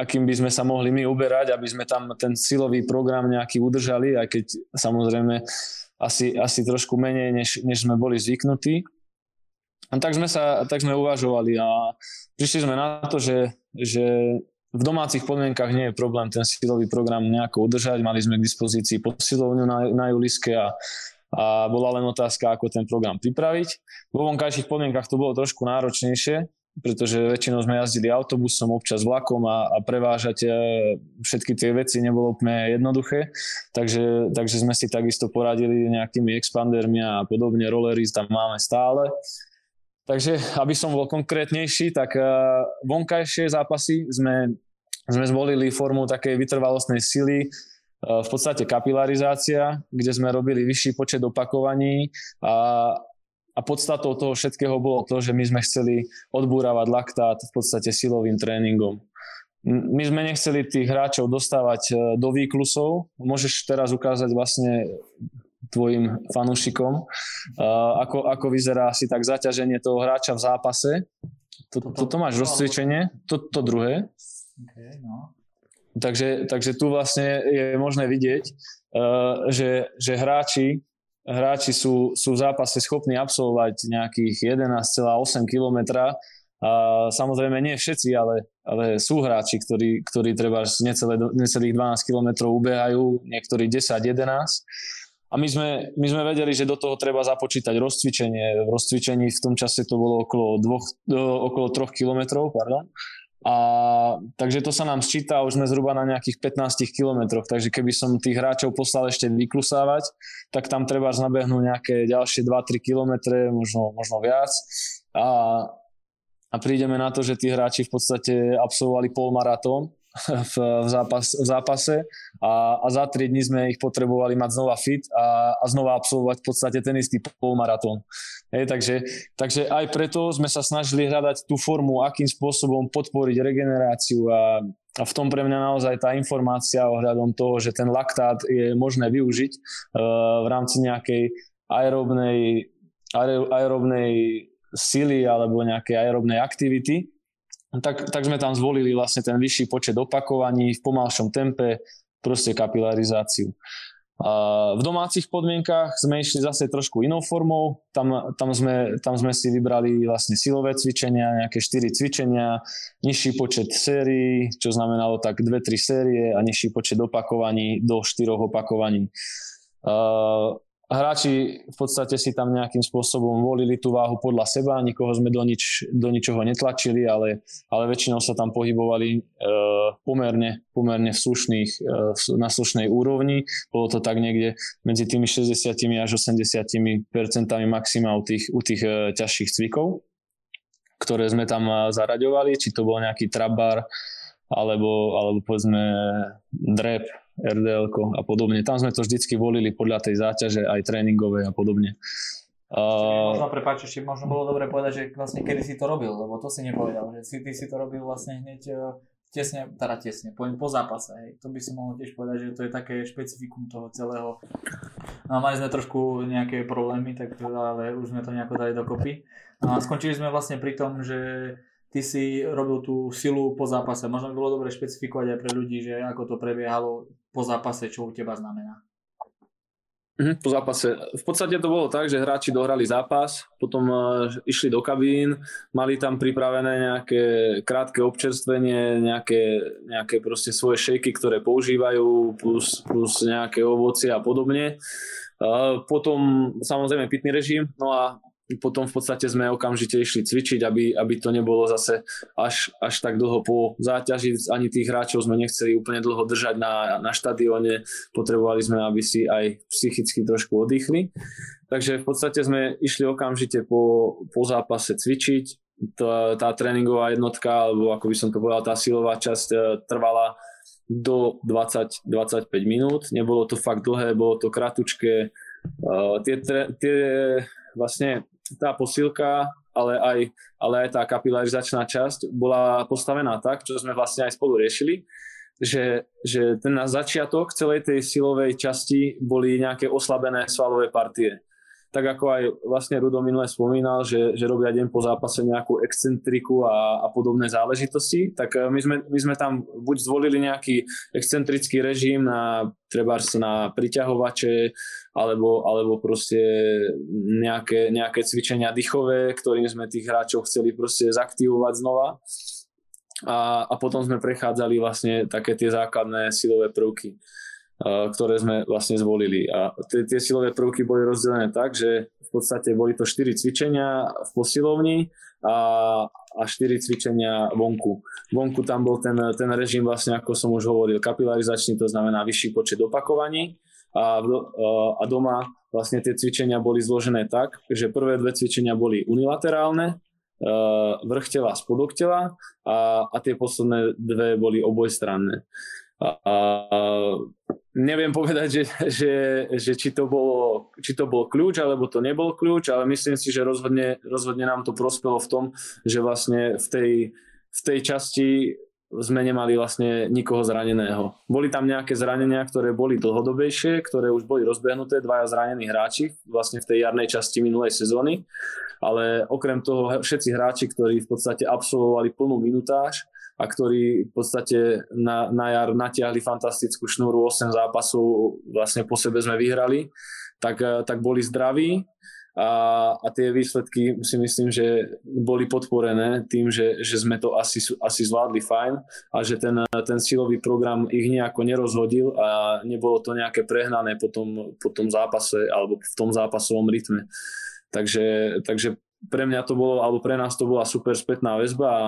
akým by sme sa mohli my uberať, aby sme tam ten silový program nejaký udržali, aj keď samozrejme asi, asi trošku menej, než, než sme boli zvyknutí. A tak sme, sa, tak sme uvažovali a prišli sme na to, že, že v domácich podmienkach nie je problém ten silový program nejako udržať. Mali sme k dispozícii posilovňu na, na Juliske a, a bola len otázka, ako ten program pripraviť. Vo vonkajších podmienkach to bolo trošku náročnejšie, pretože väčšinou sme jazdili autobusom, občas vlakom a, a prevážať e, všetky tie veci nebolo úplne jednoduché, takže, takže sme si takisto poradili nejakými expandermi a podobne, rollery tam máme stále. Takže aby som bol konkrétnejší, tak e, vonkajšie zápasy sme, sme zvolili formu takej vytrvalostnej sily, e, v podstate kapilarizácia, kde sme robili vyšší počet opakovaní a, a podstatou toho všetkého bolo to, že my sme chceli odbúravať laktát v podstate silovým tréningom. My sme nechceli tých hráčov dostávať e, do výklusov. Môžeš teraz ukázať vlastne tvojim fanúšikom, ako, ako vyzerá asi tak zaťaženie toho hráča v zápase. Toto, toto máš rozcvičenie, toto to druhé. Okay, no. takže, takže tu vlastne je možné vidieť, e, že, že hráči hráči sú, sú v zápase schopní absolvovať nejakých 11,8 km. A samozrejme nie všetci, ale, ale sú hráči, ktorí, ktorí treba necelé, necelých 12 km ubehajú, niektorí 10-11. A my sme, my sme vedeli, že do toho treba započítať rozcvičenie. V rozcvičení v tom čase to bolo okolo, dvoch, okolo 3 kilometrov, pardon. A, takže to sa nám sčíta, už sme zhruba na nejakých 15 kilometroch, takže keby som tých hráčov poslal ešte vyklusávať, tak tam treba nabehnúť nejaké ďalšie 2-3 kilometre, možno, možno viac. A, a prídeme na to, že tí hráči v podstate absolvovali polmaratón v, v, zápas, v zápase a, a za 3 dní sme ich potrebovali mať znova fit a, a znova absolvovať v podstate ten istý polmaratón. Hej, takže, takže aj preto sme sa snažili hľadať tú formu, akým spôsobom podporiť regeneráciu a, a v tom pre mňa naozaj tá informácia ohľadom toho, že ten laktát je možné využiť uh, v rámci nejakej aerobnej, aerobnej sily alebo nejakej aerobnej aktivity, tak, tak sme tam zvolili vlastne ten vyšší počet opakovaní v pomalšom tempe, proste kapilarizáciu. V domácich podmienkach sme išli zase trošku inou formou. Tam, tam, sme, tam sme si vybrali vlastne silové cvičenia, nejaké 4 cvičenia, nižší počet sérií, čo znamenalo tak 2-3 série a nižší počet opakovaní do 4 opakovaní. Hráči v podstate si tam nejakým spôsobom volili tú váhu podľa seba, nikoho sme do, nič, do ničoho netlačili, ale, ale väčšinou sa tam pohybovali e, pomerne, pomerne v slušných, e, na slušnej úrovni. Bolo to tak niekde medzi tými 60 až 80 percentami maxima u tých, u tých e, ťažších cvikov, ktoré sme tam e, zaraďovali, či to bol nejaký trabar, alebo, alebo povedzme drep, rdl a podobne. Tam sme to vždycky volili podľa tej záťaže aj tréningovej a podobne. Uh, možno, prepáč, ešte možno bolo dobre povedať, že vlastne kedy si to robil, lebo to si nepovedal, že si, ty si to robil vlastne hneď e, tesne, teda tesne, poviem po zápase, hej. to by si mohol tiež povedať, že to je také špecifikum toho celého. No, mali sme trošku nejaké problémy, tak, ale už sme to nejako dali dokopy. A skončili sme vlastne pri tom, že ty si robil tú silu po zápase. Možno by bolo dobre špecifikovať aj pre ľudí, že ako to prebiehalo po zápase, čo u teba znamená. Mhm, po zápase. V podstate to bolo tak, že hráči dohrali zápas, potom uh, išli do kabín, mali tam pripravené nejaké krátke občerstvenie, nejaké, nejaké proste svoje šejky, ktoré používajú, plus, plus nejaké ovocie a podobne. Uh, potom samozrejme pitný režim, no a potom v podstate sme okamžite išli cvičiť, aby, aby to nebolo zase až, až tak dlho po záťaži. Ani tých hráčov sme nechceli úplne dlho držať na, na štadióne. Potrebovali sme, aby si aj psychicky trošku oddychli. Takže v podstate sme išli okamžite po, po zápase cvičiť. Tá, tá tréningová jednotka, alebo ako by som to povedal, tá silová časť e, trvala do 20-25 minút. Nebolo to fakt dlhé, bolo to kratučké. Uh, tie, tie vlastne tá posilka, ale aj, ale aj tá kapilarizačná časť bola postavená tak, čo sme vlastne aj spolu riešili, že, že ten na začiatok celej tej silovej časti boli nejaké oslabené svalové partie tak ako aj vlastne Rudo minule spomínal, že, že robia deň po zápase nejakú excentriku a, a podobné záležitosti, tak eh, my sme, my sme tam buď zvolili nejaký excentrický režim na trebárs na priťahovače, alebo, alebo proste nejaké, nejaké cvičenia dýchové, ktorým sme tých hráčov chceli proste zaktivovať znova. A, a potom sme prechádzali vlastne také tie základné silové prvky ktoré sme vlastne zvolili. A tie, tie silové prvky boli rozdelené tak, že v podstate boli to 4 cvičenia v posilovni a, a 4 cvičenia vonku. Vonku tam bol ten, ten režim vlastne, ako som už hovoril, kapilarizačný, to znamená vyšší počet opakovaní a, a doma vlastne tie cvičenia boli zložené tak, že prvé dve cvičenia boli unilaterálne, vrch tela, spodok tela a, a tie posledné dve boli obojstranné. A neviem povedať, že, že, že či, to bolo, či to bol kľúč, alebo to nebol kľúč, ale myslím si, že rozhodne, rozhodne nám to prospelo v tom, že vlastne v tej, v tej časti sme nemali vlastne nikoho zraneného. Boli tam nejaké zranenia, ktoré boli dlhodobejšie, ktoré už boli rozbehnuté, dvaja zranení hráči vlastne v tej jarnej časti minulej sezóny, ale okrem toho všetci hráči, ktorí v podstate absolvovali plnú minutáž, a ktorí v podstate na, na jar natiahli fantastickú šnúru 8 zápasov, vlastne po sebe sme vyhrali, tak, eh, tak boli zdraví a, a tie výsledky si myslím, že boli podporené tým, že, že sme to asi, asi zvládli fajn a že ten, ten silový program ich nejako nerozhodil a nebolo to nejaké prehnané po tom, po tom zápase alebo v tom zápasovom rytme. Takže, takže pre mňa to bolo, alebo pre nás to bola super spätná väzba a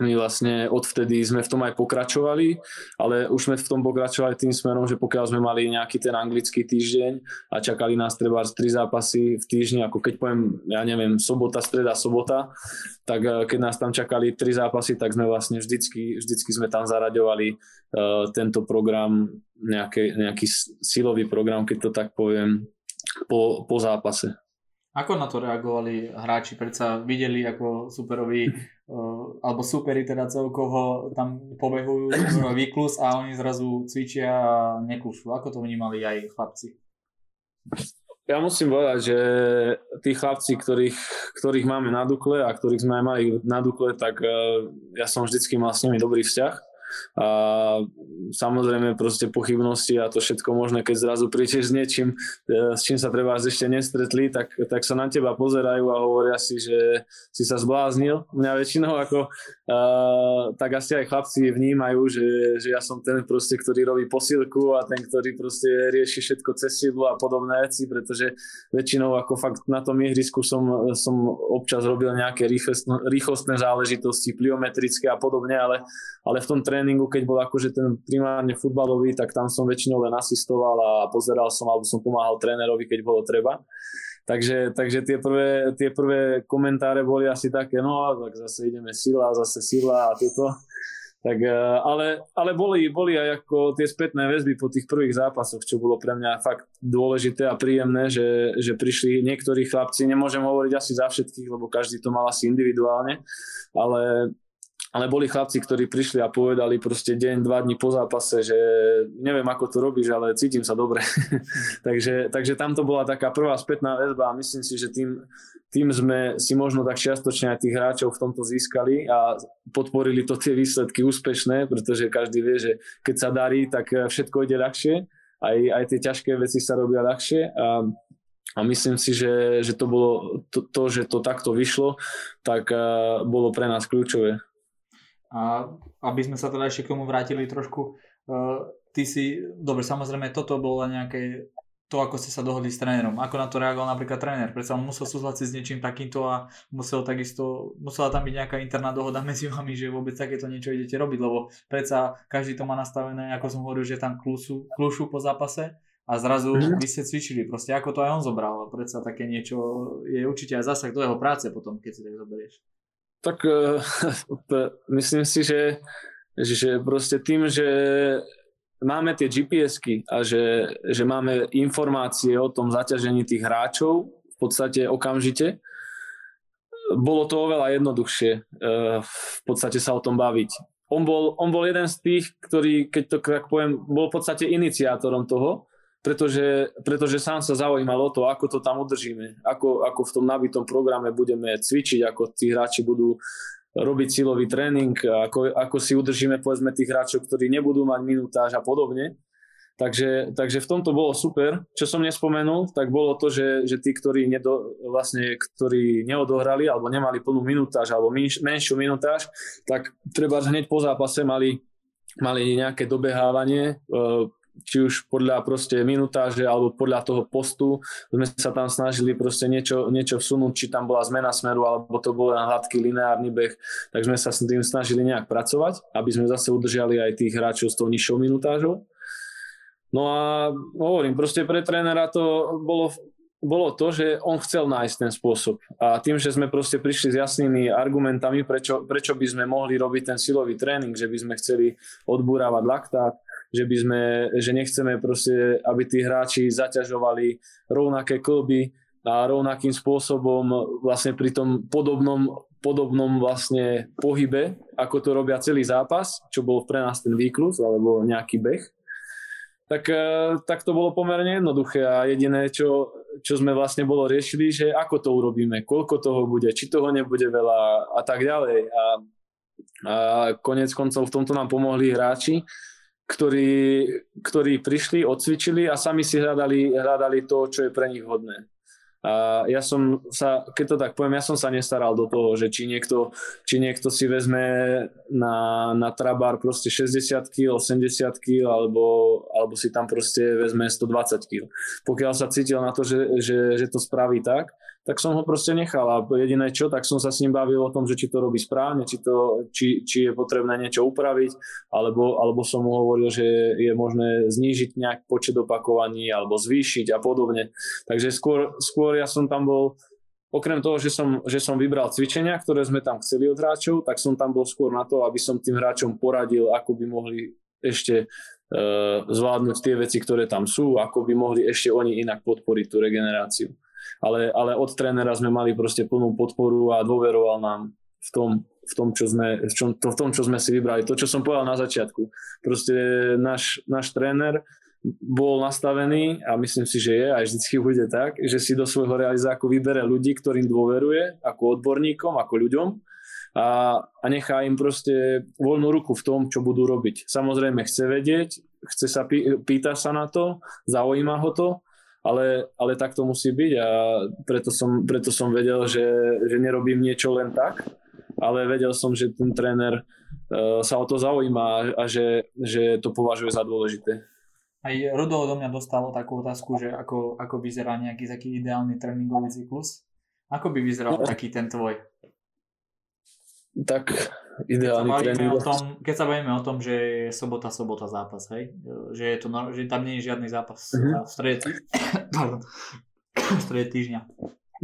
my vlastne odvtedy sme v tom aj pokračovali, ale už sme v tom pokračovali tým smerom, že pokiaľ sme mali nejaký ten anglický týždeň a čakali nás treba tri zápasy v týždni, ako keď poviem, ja neviem, sobota, streda, sobota, tak eh, keď nás tam čakali tri zápasy, tak sme vlastne vždycky, vždycky sme tam zaraďovali uh, tento program, nejaký, nejaký silový program, keď to tak poviem, po, po zápase. Ako na to reagovali hráči? Predsa videli ako superoví alebo superi teda celkovo tam pobehujú výklus a oni zrazu cvičia a nekúšu. Ako to vnímali aj chlapci? Ja musím povedať, že tí chlapci, ktorých, ktorých máme na Dukle a ktorých sme aj mali na Dukle, tak ja som vždycky mal s nimi dobrý vzťah a samozrejme proste pochybnosti a to všetko možné, keď zrazu prídeš s niečím, e, s čím sa treba ešte nestretli, tak, tak sa na teba pozerajú a hovoria si, že si sa zbláznil. Mňa väčšinou ako uh, tak asi aj chlapci vnímajú, že, že ja som ten proste, ktorý robí posilku a ten, ktorý proste rieši všetko cez sidlo a podobné veci, pretože väčšinou ako fakt na tom ihrisku som, som občas robil nejaké rýchlostné záležitosti, pliometrické a podobne, ale, ale v tom tréningu, keď bol akože ten primárne futbalový, tak tam som väčšinou len asistoval a pozeral som alebo som pomáhal trénerovi, keď bolo treba. Takže, takže tie, prvé, tie prvé komentáre boli asi také, no tak zase ideme sila, zase sila a toto. Tak, e, ale, ale boli, boli aj ako tie spätné väzby po tých prvých zápasoch, čo bolo pre mňa fakt dôležité a príjemné, že, že prišli niektorí chlapci, nemôžem hovoriť asi za všetkých, lebo každý to mal asi individuálne, ale ale boli chlapci, ktorí prišli a povedali proste deň, dva dní po zápase, že neviem ako to robíš, ale cítim sa dobre. *laughs* takže, takže tam to bola taká prvá spätná väzba a myslím si, že tým, tým sme si možno tak čiastočne aj tých hráčov v tomto získali a podporili to tie výsledky úspešné, pretože každý vie, že keď sa darí, tak všetko ide ľahšie, aj, aj tie ťažké veci sa robia ľahšie a a myslím si, že, že to bolo to, to, že to takto vyšlo, tak uh, bolo pre nás kľúčové. A aby sme sa teda ešte k tomu vrátili trošku, uh, ty si, dobre, samozrejme toto bolo nejaké to, ako ste sa dohodli s trénerom. Ako na to reagoval napríklad tréner? Predsa on musel súhlasiť s niečím takýmto a musel takisto, musela tam byť nejaká interná dohoda *laughs* medzi vami, že vôbec takéto niečo idete robiť, lebo predsa každý to má nastavené, ako som hovoril, že tam klusu, klušu po zápase a zrazu mm-hmm. vy ste cvičili. Proste ako to aj on zobral. Predsa také niečo je určite aj zásah do jeho práce potom, keď si tak zoberieš. Tak *laughs* uh, myslím si, že že proste tým, že máme tie GPSky a že, že máme informácie o tom zaťažení tých hráčov v podstate okamžite, bolo to oveľa jednoduchšie uh, v podstate sa o tom baviť. On bol, on bol jeden z tých, ktorý, keď to tak poviem, bol v podstate iniciátorom toho, pretože, pretože sám sa zaujímal o to, ako to tam udržíme, ako, ako v tom nabitom programe budeme cvičiť, ako tí hráči budú robiť silový tréning, ako, ako si udržíme povedzme tých hráčov, ktorí nebudú mať minutáž a podobne. Takže, takže v tomto bolo super. Čo som nespomenul, tak bolo to, že, že tí, ktorí, nedo, vlastne, ktorí neodohrali alebo nemali plnú minutáž alebo menš, menšiu minutáž, tak treba hneď po zápase mali, mali nejaké dobehávanie, e, či už podľa proste minutáže alebo podľa toho postu sme sa tam snažili proste niečo, niečo vsunúť, či tam bola zmena smeru alebo to bol na hladký lineárny beh, tak sme sa s tým snažili nejak pracovať, aby sme zase udržali aj tých hráčov s tou nižšou minutážou. No a hovorím, proste pre trénera to bolo, bolo to, že on chcel nájsť ten spôsob. A tým, že sme proste prišli s jasnými argumentami, prečo, prečo by sme mohli robiť ten silový tréning, že by sme chceli odburávať laktát, že by sme, že nechceme proste, aby tí hráči zaťažovali rovnaké klby a rovnakým spôsobom vlastne pri tom podobnom, podobnom vlastne pohybe, ako to robia celý zápas, čo bol pre nás ten výklus alebo nejaký beh tak, e, tak to bolo pomerne jednoduché a jediné, čo, čo sme vlastne bolo riešili, že ako to urobíme, koľko toho bude, či toho nebude veľa a tak ďalej. A, a konec koncov v tomto nám pomohli hráči, ktorí, ktorí prišli, odcvičili a sami si hľadali, hľadali to, čo je pre nich hodné. A ja som sa, keď to tak poviem, ja som sa nestaral do toho, že či niekto, či niekto si vezme na, na trabár proste 60 kg, 80 kg, alebo, alebo si tam proste vezme 120 kg. Pokiaľ sa cítil na to, že, že, že to spraví tak, tak som ho proste nechal a jediné čo, tak som sa s ním bavil o tom, že či to robí správne, či, to, či, či je potrebné niečo upraviť, alebo, alebo som mu hovoril, že je možné znížiť nejak počet opakovaní alebo zvýšiť a podobne. Takže skôr, skôr ja som tam bol, okrem toho, že som, že som vybral cvičenia, ktoré sme tam chceli od hráčov, tak som tam bol skôr na to, aby som tým hráčom poradil, ako by mohli ešte uh, zvládnuť tie veci, ktoré tam sú, ako by mohli ešte oni inak podporiť tú regeneráciu ale, ale od trénera sme mali proste plnú podporu a dôveroval nám v tom, v tom, čo sme, v, čom, to, v tom, čo sme si vybrali. To, čo som povedal na začiatku. Proste náš, náš tréner bol nastavený a myslím si, že je, aj vždycky bude tak, že si do svojho realizáku vybere ľudí, ktorým dôveruje, ako odborníkom, ako ľuďom a, a nechá im proste voľnú ruku v tom, čo budú robiť. Samozrejme chce vedieť, chce sa pý, pýta sa na to, zaujíma ho to ale, ale tak to musí byť a preto som, preto som vedel, že, že nerobím niečo len tak, ale vedel som, že ten tréner uh, sa o to zaujíma a že, že to považuje za dôležité. Aj Rudo do mňa dostalo takú otázku, že ako, ako vyzerá nejaký taký ideálny tréningový cyklus. Ako by vyzeral no. taký ten tvoj? Tak ideálny keď tréning. O tom, keď sa bavíme o tom, že je sobota, sobota zápas, hej? Že, je to, že tam nie je žiadny zápas uh-huh. v strede, *coughs* *coughs* v strede týždňa.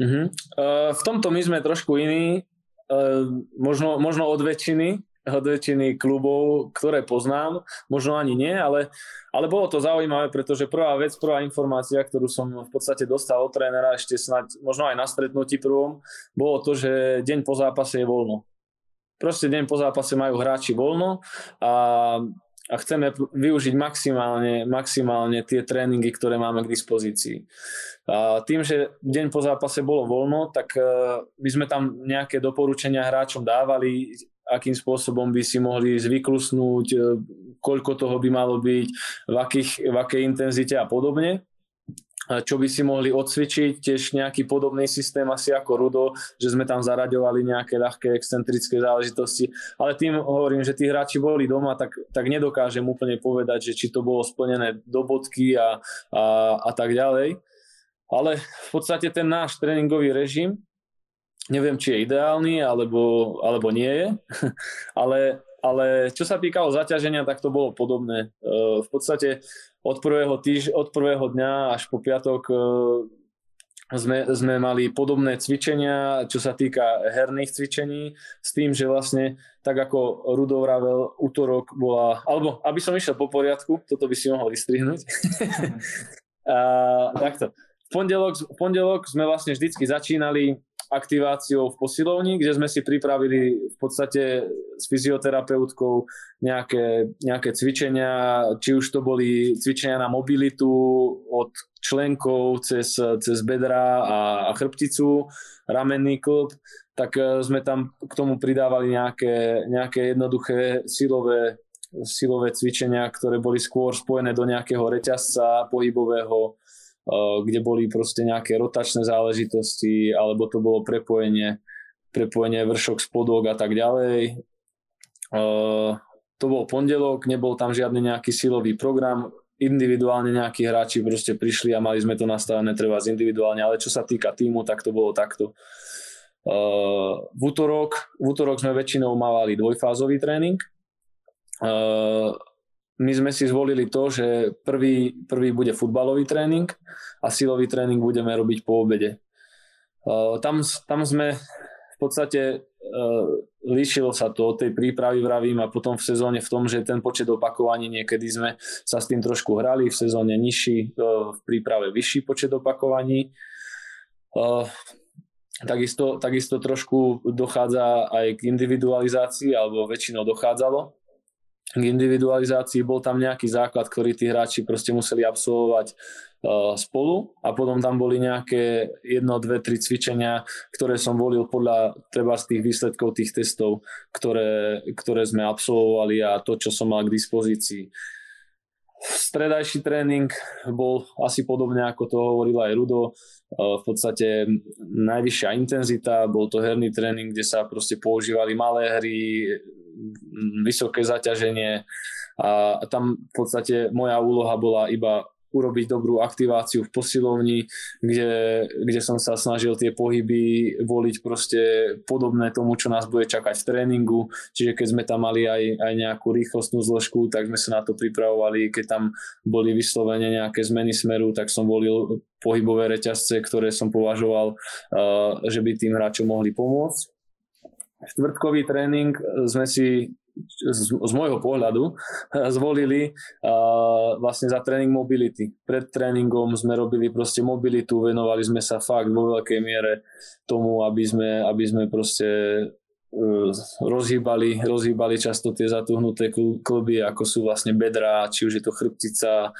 Uh-huh. Uh, v tomto my sme trošku iní, uh, možno, možno od väčšiny, od väčšiny klubov, ktoré poznám, možno ani nie, ale, ale bolo to zaujímavé, pretože prvá vec, prvá informácia, ktorú som v podstate dostal od trénera ešte snad, možno aj na stretnutí prvom, bolo to, že deň po zápase je voľno. Proste deň po zápase majú hráči voľno a, a chceme využiť maximálne, maximálne tie tréningy, ktoré máme k dispozícii. A tým, že deň po zápase bolo voľno, tak e, my sme tam nejaké doporučenia hráčom dávali, akým spôsobom by si mohli zvyklusnúť, e, koľko toho by malo byť, v, akých, v akej intenzite a podobne čo by si mohli odcvičiť, tiež nejaký podobný systém asi ako Rudo, že sme tam zaraďovali nejaké ľahké excentrické záležitosti, ale tým hovorím, že tí hráči boli doma, tak, tak nedokážem úplne povedať, že či to bolo splnené do bodky a, a, a tak ďalej. Ale v podstate ten náš tréningový režim, neviem, či je ideálny, alebo, alebo nie je, *laughs* ale, ale čo sa týkalo zaťaženia, tak to bolo podobné. V podstate od prvého, týž, od prvého dňa až po piatok e, sme, sme mali podobné cvičenia, čo sa týka herných cvičení, s tým, že vlastne tak ako Rudo vravel, útorok bola, alebo aby som išiel po poriadku, toto by si mohol vystrihnúť. *laughs* a, takto. V pondelok, v pondelok sme vlastne vždycky začínali aktiváciou v posilovni, kde sme si pripravili v podstate s fyzioterapeutkou nejaké, nejaké cvičenia, či už to boli cvičenia na mobilitu od členkov cez, cez bedra a, a chrbticu, ramenný klb, tak e, sme tam k tomu pridávali nejaké, nejaké jednoduché silové, silové cvičenia, ktoré boli skôr spojené do nejakého reťazca pohybového, kde boli proste nejaké rotačné záležitosti, alebo to bolo prepojenie, prepojenie vršok spodok a tak ďalej. To bol pondelok, nebol tam žiadny nejaký silový program, individuálne nejakí hráči proste prišli a mali sme to nastavené treba individuálne, ale čo sa týka týmu, tak to bolo takto. v, útorok, v útorok sme väčšinou mávali dvojfázový tréning my sme si zvolili to, že prvý, prvý bude futbalový tréning a silový tréning budeme robiť po obede. Uh, tam, tam sme v podstate uh, líšilo sa to od tej prípravy, vravím, a potom v sezóne v tom, že ten počet opakovaní niekedy sme sa s tým trošku hrali, v sezóne nižší, uh, v príprave vyšší počet opakovaní. Takisto, takisto trošku dochádza aj k individualizácii, alebo väčšinou dochádzalo k individualizácii, bol tam nejaký základ, ktorý tí hráči proste museli absolvovať uh, spolu a potom tam boli nejaké jedno, dve, tri cvičenia, ktoré som volil podľa treba z tých výsledkov tých testov, ktoré, ktoré sme absolvovali a to, čo som mal k dispozícii. Stredajší tréning bol asi podobne, ako to hovoril aj Rudo, v podstate najvyššia intenzita, bol to herný tréning, kde sa proste používali malé hry, vysoké zaťaženie. A tam v podstate moja úloha bola iba urobiť dobrú aktiváciu v posilovni, kde, kde som sa snažil tie pohyby voliť proste podobné tomu, čo nás bude čakať v tréningu. Čiže keď sme tam mali aj, aj nejakú rýchlostnú zložku, tak sme sa na to pripravovali. Keď tam boli vyslovene nejaké zmeny smeru, tak som volil pohybové reťazce, ktoré som považoval, uh, že by tým hráčom mohli pomôcť štvrtkový tréning sme si z, z môjho pohľadu *laughs* zvolili uh, vlastne za tréning mobility. Pred tréningom sme robili proste mobilitu, venovali sme sa fakt vo veľkej miere tomu, aby sme, aby sme proste uh, rozhýbali, rozhýbali často tie zatuhnuté kluby, ako sú vlastne bedra, či už je to chrbtica,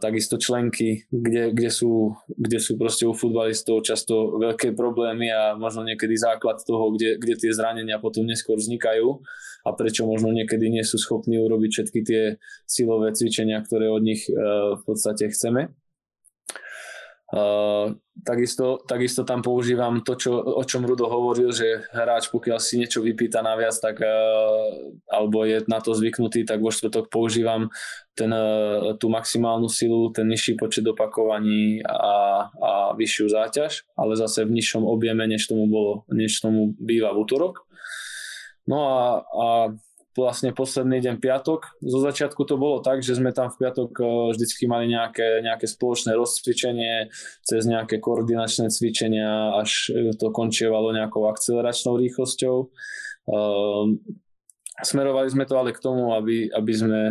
takisto členky, kde, kde, sú, kde sú proste u futbalistov často veľké problémy a možno niekedy základ toho, kde, kde tie zranenia potom neskôr vznikajú a prečo možno niekedy nie sú schopní urobiť všetky tie silové cvičenia, ktoré od nich uh, v podstate chceme. Uh, takisto, takisto tam používam to, čo, o čom Rudo hovoril, že hráč, pokiaľ si niečo vypýta naviac, tak, uh, alebo je na to zvyknutý, tak vo štvrtok používam ten, uh, tú maximálnu silu, ten nižší počet opakovaní a, a vyššiu záťaž, ale zase v nižšom objeme, než tomu, bolo, než tomu býva v útorok. No a, a vlastne posledný deň piatok. Zo začiatku to bolo tak, že sme tam v piatok eh, vždycky mali nejaké, nejaké spoločné rozcvičenie cez nejaké koordinačné cvičenia, až eh, to končievalo nejakou akceleračnou rýchlosťou. Um, smerovali sme to ale k tomu, aby, aby, sme,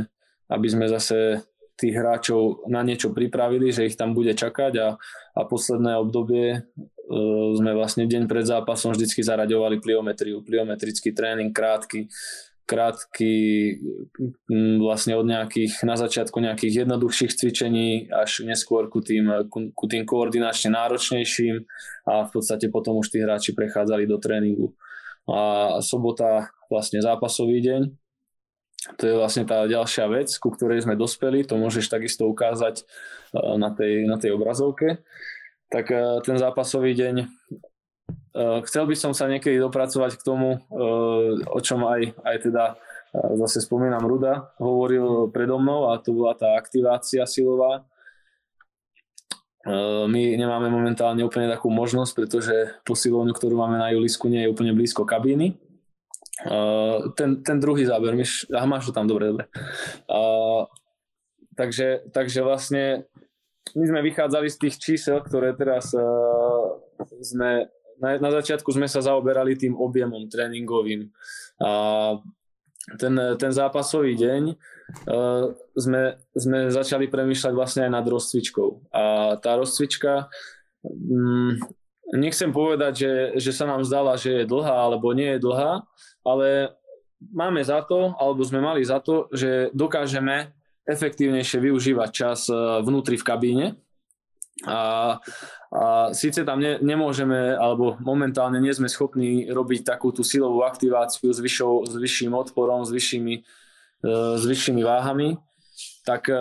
aby sme zase tých hráčov na niečo pripravili, že ich tam bude čakať a, a posledné obdobie sme vlastne deň pred zápasom vždycky zaraďovali pliometriu, pliometrický tréning krátky, krátky mm, vlastne od nejakých, na začiatku nejakých jednoduchších cvičení až neskôr ku tým, ku, tým koordinačne náročnejším a v podstate potom už tí hráči prechádzali do tréningu. A sobota vlastne zápasový deň, to je vlastne tá ďalšia vec, ku ktorej sme dospeli, to môžeš takisto ukázať eh, na tej, na tej obrazovke. Tak eh, ten zápasový deň chcel by som sa niekedy dopracovať k tomu, eh, o čom aj, aj teda eh, zase spomínam Ruda, hovoril predo mnou a to bola tá aktivácia silová. My nemáme momentálne úplne takú možnosť, pretože posilovňu, ktorú máme na Julisku, nie je úplne blízko kabíny. Ten, ten druhý záber, myš, aha, máš to tam, dobre, dobre. Takže, takže vlastne my sme vychádzali z tých čísel, ktoré teraz sme, na, na začiatku sme sa zaoberali tým objemom tréningovým. A ten, ten zápasový deň uh, sme, sme začali premýšľať vlastne aj nad rozcvičkou. A tá rozcvička, um, nechcem povedať, že, že sa nám zdala, že je dlhá alebo nie je dlhá, ale máme za to, alebo sme mali za to, že dokážeme efektívnejšie využívať čas e, vnútri v kabíne. A, a síce tam ne, nemôžeme, alebo momentálne nie sme schopní robiť takú tú silovú aktiváciu s, vyšou, s vyšším odporom, s vyššími, e, s vyššími váhami, tak, e,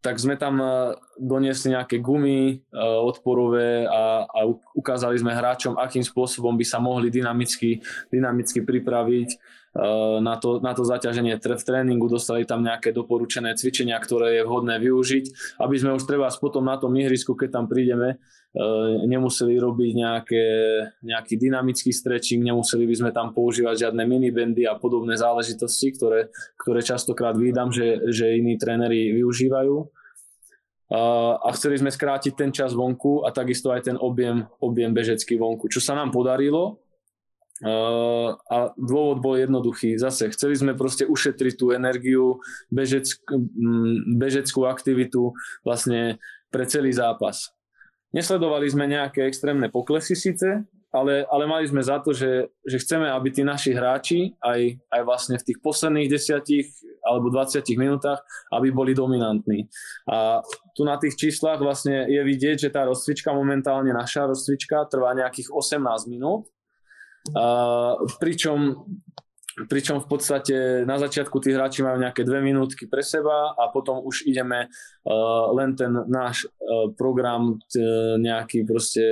tak sme tam doniesli nejaké gumy odporové a, a ukázali sme hráčom, akým spôsobom by sa mohli dynamicky, dynamicky pripraviť Eh, na to, na to zaťaženie v tréningu, dostali tam nejaké doporučené cvičenia, ktoré je vhodné využiť, aby sme už treba potom na tom ihrisku, keď tam prídeme, nemuseli robiť nejaké, nejaký dynamický stretching, nemuseli by sme tam používať žiadne minibendy a podobné záležitosti, ktoré, ktoré častokrát vídam, že, že iní tréneri využívajú. Eh, a chceli sme skrátiť ten čas vonku a takisto aj ten objem, objem bežecký vonku, čo sa nám podarilo Uh, a dôvod bol jednoduchý. Zase chceli sme proste ušetriť tú energiu, bežeck, bežeckú aktivitu vlastne pre celý zápas. Nesledovali sme nejaké extrémne poklesy síce, ale, ale mali sme za to, že, že chceme, aby tí naši hráči aj, aj vlastne v tých posledných desiatich alebo 20 minútach, aby boli dominantní. A tu na tých číslach vlastne je vidieť, že tá rozcvička momentálne, naša rozcvička trvá nejakých 18 minút Uh, pričom, pričom v podstate na začiatku tí hráči majú nejaké dve minútky pre seba a potom už ideme uh, len ten náš uh, program t, nejaký proste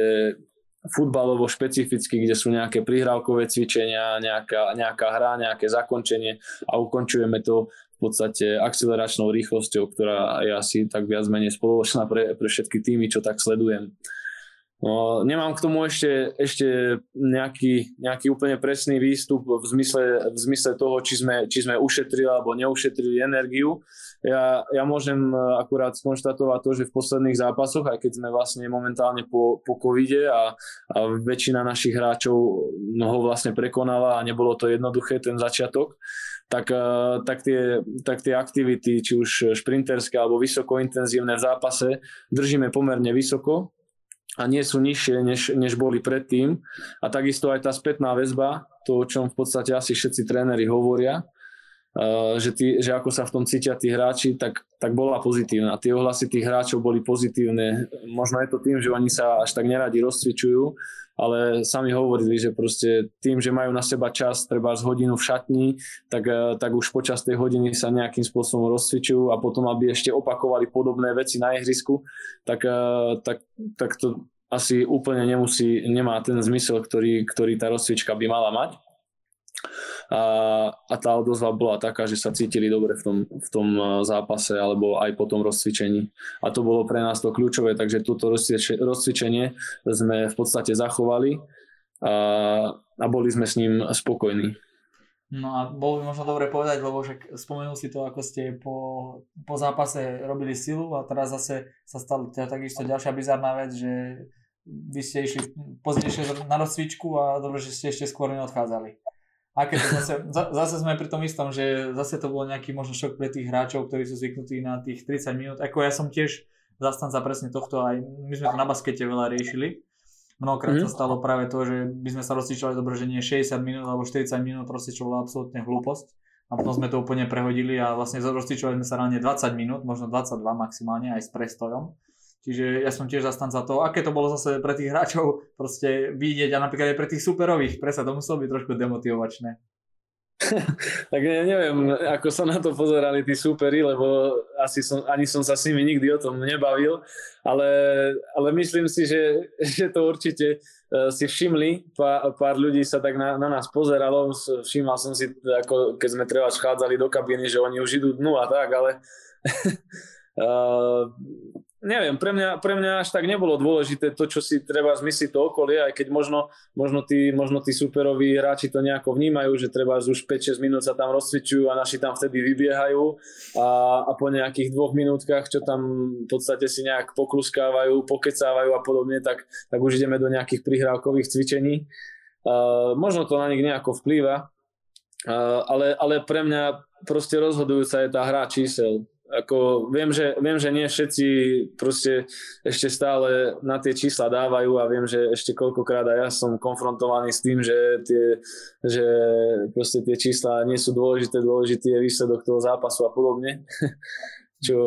futbalovo špecificky, kde sú nejaké prihrávkové cvičenia, nejaká, nejaká hra, nejaké zakončenie a ukončujeme to v podstate akceleračnou rýchlosťou, ktorá je asi tak viac menej spoločná pre, pre všetky týmy, čo tak sledujem. No, nemám k tomu ešte, ešte nejaký, nejaký úplne presný výstup v zmysle, v zmysle toho, či sme, či sme ušetrili alebo neušetrili energiu. Ja, ja môžem e, akurát skonštatovať to, že v posledných zápasoch, aj keď sme vlastne momentálne po, po covide a, a väčšina našich hráčov ho vlastne prekonala a nebolo to jednoduché ten začiatok, tak, e, tak, tie, tak tie aktivity, či už šprinterské alebo vysokointenzívne v zápase, držíme pomerne vysoko a nie sú nižšie, než, než boli predtým. A takisto aj tá spätná väzba, to, o čom v podstate asi všetci tréneri hovoria, uh, že, tí, že ako sa v tom cítia tí hráči, tak, tak bola pozitívna. Tie ohlasy tých hráčov boli pozitívne. Možno je to tým, že oni sa až tak neradi rozcvičujú, ale sami hovorili, že proste tým, že majú na seba čas, treba z hodinu v šatni, tak, uh, tak už počas tej hodiny sa nejakým spôsobom rozcvičujú a potom, aby ešte opakovali podobné veci na ihrisku, tak, uh, tak, tak to asi úplne nemusí, nemá ten zmysel, ktorý, ktorý tá rozcvička by mala mať. A, a tá odozva bola taká, že sa cítili dobre v tom, v tom zápase alebo aj po tom rozcvičení. A to bolo pre nás to kľúčové, takže túto rozcvičenie sme v podstate zachovali a, a boli sme s ním spokojní. No a bolo by možno dobre povedať, lebo však spomenul si to, ako ste po, po zápase robili silu a teraz zase sa stala takisto ďalšia bizarná vec, že vy ste išli pozdejšie na rozcvičku a dobre, že ste ešte skôr neodchádzali. Aké to zase, zase sme pri tom istom, že zase to bolo nejaký možno šok pre tých hráčov, ktorí sú zvyknutí na tých 30 minút. Ako ja som tiež zastanca presne tohto, aj my sme to na baskete veľa riešili. Mnohokrát mm. sa stalo práve to, že by sme sa rozcvičovali dobre, že nie 60 minút alebo 40 minút, proste čo bola absolútne hlúposť. A potom sme to úplne prehodili a vlastne rozcvičovali sme sa ráne 20 minút, možno 22 maximálne aj s prestojom. Čiže ja som tiež zastanca toho, aké to bolo zase pre tých hráčov proste vidieť a napríklad aj pre tých superových, presa to muselo byť trošku demotivovačné. *laughs* tak ja neviem, ako sa na to pozerali tí superi, lebo asi som, ani som sa s nimi nikdy o tom nebavil, ale, ale myslím si, že, *laughs* že to určite uh, si všimli, pár, pár ľudí sa tak na, na nás pozeralo, všímal som si, ako keď sme treba schádzali do kabiny, že oni už idú dnu a tak, ale uh, *laughs* neviem, pre mňa, pre mňa až tak nebolo dôležité to, čo si treba zmyslieť to okolie, aj keď možno, možno, tí, možno tí superoví hráči to nejako vnímajú, že treba už 5-6 minút sa tam rozcvičujú a naši tam vtedy vybiehajú a, a po nejakých dvoch minútkach, čo tam v podstate si nejak pokluskávajú, pokecávajú a podobne, tak, tak už ideme do nejakých prihrávkových cvičení. Uh, možno to na nich nejako vplýva, uh, ale, ale pre mňa proste rozhodujúca je tá hra čísel ako viem, že, viem, že nie všetci proste ešte stále na tie čísla dávajú a viem, že ešte koľkokrát aj ja som konfrontovaný s tým, že tie, že proste tie čísla nie sú dôležité, dôležitý je výsledok toho zápasu a podobne. *laughs* Čo,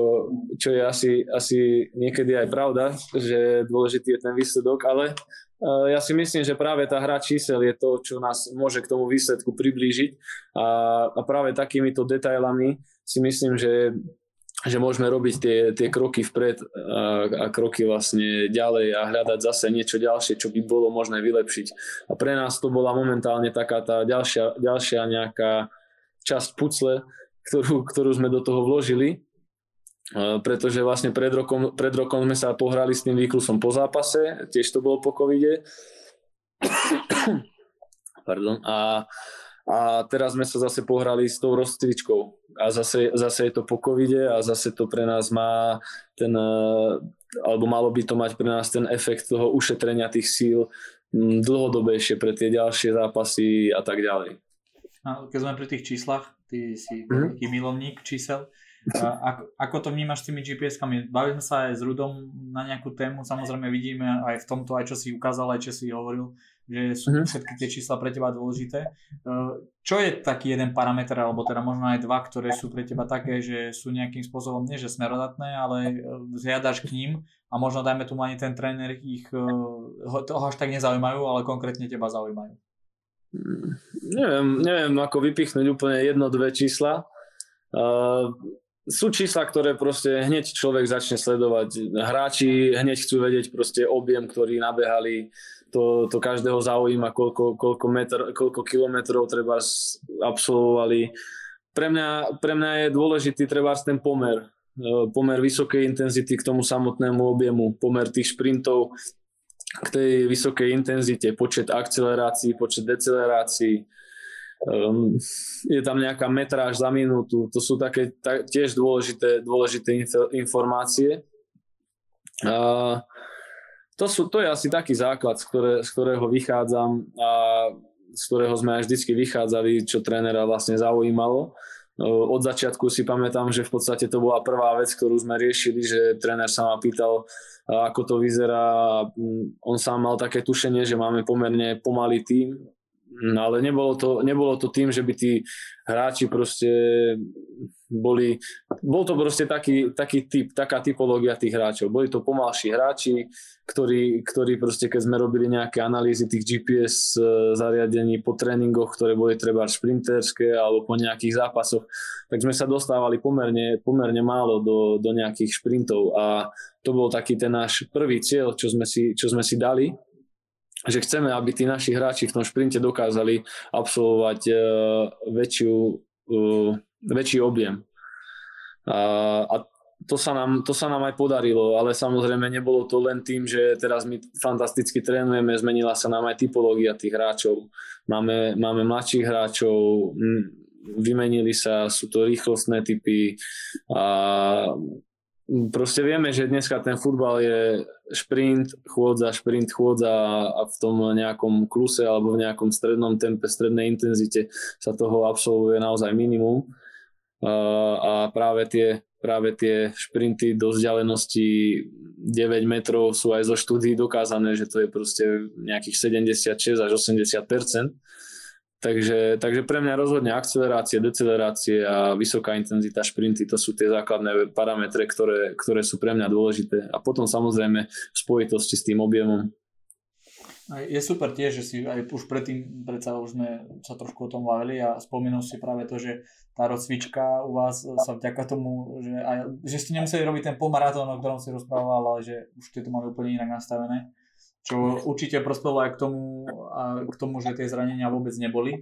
čo je asi, asi niekedy aj pravda, že dôležitý je ten výsledok, ale uh, ja si myslím, že práve tá hra čísel je to, čo nás môže k tomu výsledku priblížiť a, a práve takýmito detailami si myslím, že že môžeme robiť tie, tie kroky vpred a, a kroky vlastne ďalej a hľadať zase niečo ďalšie, čo by bolo možné vylepšiť. A pre nás to bola momentálne taká tá ďalšia, ďalšia nejaká časť pucle, ktorú, ktorú sme do toho vložili, pretože vlastne pred rokom, pred rokom sme sa pohrali s tým výklusom po zápase, tiež to bolo po covide. *coughs* Pardon. A, a teraz sme sa zase pohrali s tou rozcvičkou a zase, zase je to po covide a zase to pre nás má ten, eh, alebo malo by to mať pre nás ten efekt toho ušetrenia tých síl dlhodobejšie pre tie ďalšie zápasy a tak ďalej. A keď sme pri tých číslach, ty si mm-hmm. taký milovník čísel, ako, ako to vnímaš s tými GPS-kami? Bavíme sa aj s Rudom na nejakú tému, samozrejme vidíme aj v tomto, aj čo si ukázal, aj čo si hovoril, že sú uh-huh. všetky tie čísla pre teba dôležité. Čo je taký jeden parameter, alebo teda možno aj dva, ktoré sú pre teba také, že sú nejakým spôsobom nie že smerodatné, ale e, zhľadaš k ním a možno dajme tu ani ten tréner ich e, toho až tak nezaujímajú, ale konkrétne teba zaujímajú. Neviem, neviem ako vypichnúť úplne jedno, dve čísla. Uh, sú čísla, ktoré proste hneď človek začne sledovať. Hráči hneď chcú vedieť proste objem, ktorý nabehali, to, to každého zaujíma, koľko, koľko, metr, koľko kilometrov treba absolvovali. Pre mňa, pre mňa je dôležitý treba ten pomer. E, pomer vysokej intenzity k tomu samotnému objemu, pomer tých šprintov k tej vysokej intenzite, počet akcelerácií, počet decelerácií, um, je tam nejaká metráž za minútu, to sú také tak, tiež dôležité, dôležité informácie. Uh, to, sú, to je asi taký základ, z, ktoré, z ktorého vychádzam a z ktorého sme aj vždycky vychádzali, čo trénera vlastne zaujímalo. Od začiatku si pamätám, že v podstate to bola prvá vec, ktorú sme riešili, že tréner sa ma pýtal, ako to vyzerá. On sám mal také tušenie, že máme pomerne pomalý tým, no ale nebolo to, nebolo to tým, že by tí hráči proste boli, bol to proste taký, taký typ, taká typológia tých hráčov. Boli to pomalší hráči, ktorí, ktorí proste, keď sme robili nejaké analýzy tých GPS e, zariadení po tréningoch, ktoré boli treba šprinterské alebo po nejakých zápasoch, tak sme sa dostávali pomerne, pomerne málo do, do nejakých šprintov a to bol taký ten náš prvý cieľ, čo sme si, čo sme si dali, že chceme, aby tí naši hráči v tom šprinte dokázali absolvovať uh, väčšiu uh, väčší objem. A, a to sa, nám, to sa nám aj podarilo, ale samozrejme nebolo to len tým, že teraz my fantasticky trénujeme, zmenila sa nám aj typológia tých hráčov. Máme, máme mladších hráčov, vymenili sa, sú to rýchlostné typy a proste vieme, že dneska ten futbal je šprint, chôdza, šprint, chôdza a v tom nejakom kluse alebo v nejakom strednom tempe, strednej intenzite sa toho absolvuje naozaj minimum. A práve tie, práve tie šprinty do vzdialenosti 9 metrov sú aj zo štúdí dokázané, že to je proste nejakých 76 až 80 Takže, takže pre mňa rozhodne akcelerácie, decelerácie a vysoká intenzita šprinty, to sú tie základné parametre, ktoré, ktoré sú pre mňa dôležité. A potom samozrejme v spojitosti s tým objemom je super tiež, že si aj už predtým, predsa už sme sa trošku o tom bavili a spomínal si práve to, že tá rozcvička u vás sa vďaka tomu, že, aj, že ste nemuseli robiť ten polmaratón, o ktorom si rozprával, ale že už ste to mali úplne inak nastavené. Čo určite prospelo aj k tomu, a k tomu, že tie zranenia vôbec neboli.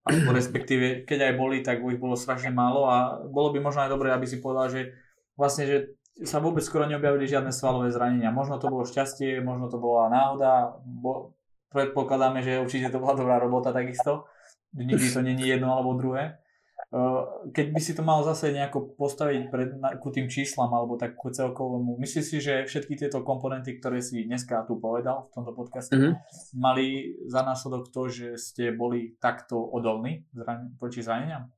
Alebo respektíve, keď aj boli, tak ich bolo strašne málo a bolo by možno aj dobré, aby si povedal, že vlastne, že sa vôbec skoro neobjavili žiadne svalové zranenia. Možno to bolo šťastie, možno to bola náhoda, bo predpokladáme, že určite to bola dobrá robota takisto. Nikdy to není jedno alebo druhé. Eh, keď by si to mal zase nejako postaviť pred, ku tým číslam alebo tak ku celkovému, myslíš si, že všetky tieto komponenty, ktoré si dneska tu povedal v tomto podcaste, mm-hmm. mali za následok to, že ste boli takto odolní zran- proti zraneniam?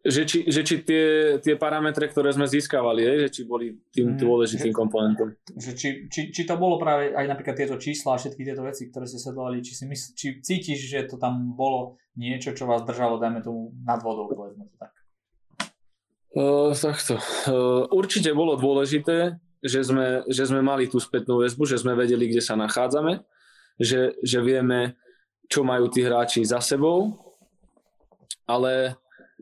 že či, že či tie, tie parametre, ktoré sme získavali, je, že či boli tým mhm. dôležitým komponentom. Že či, či, či to bolo práve aj napríklad tieto čísla a všetky tieto veci, ktoré ste sledovali, či, si mysl, či cítiš, že to tam bolo niečo, čo vás držalo, dajme tomu, nad vodou, povedzme to tak. Uh, takto. Uh, určite bolo dôležité, že sme, že sme mali tú spätnú väzbu, že sme vedeli, kde sa nachádzame, že, že vieme, čo majú tí hráči za sebou, ale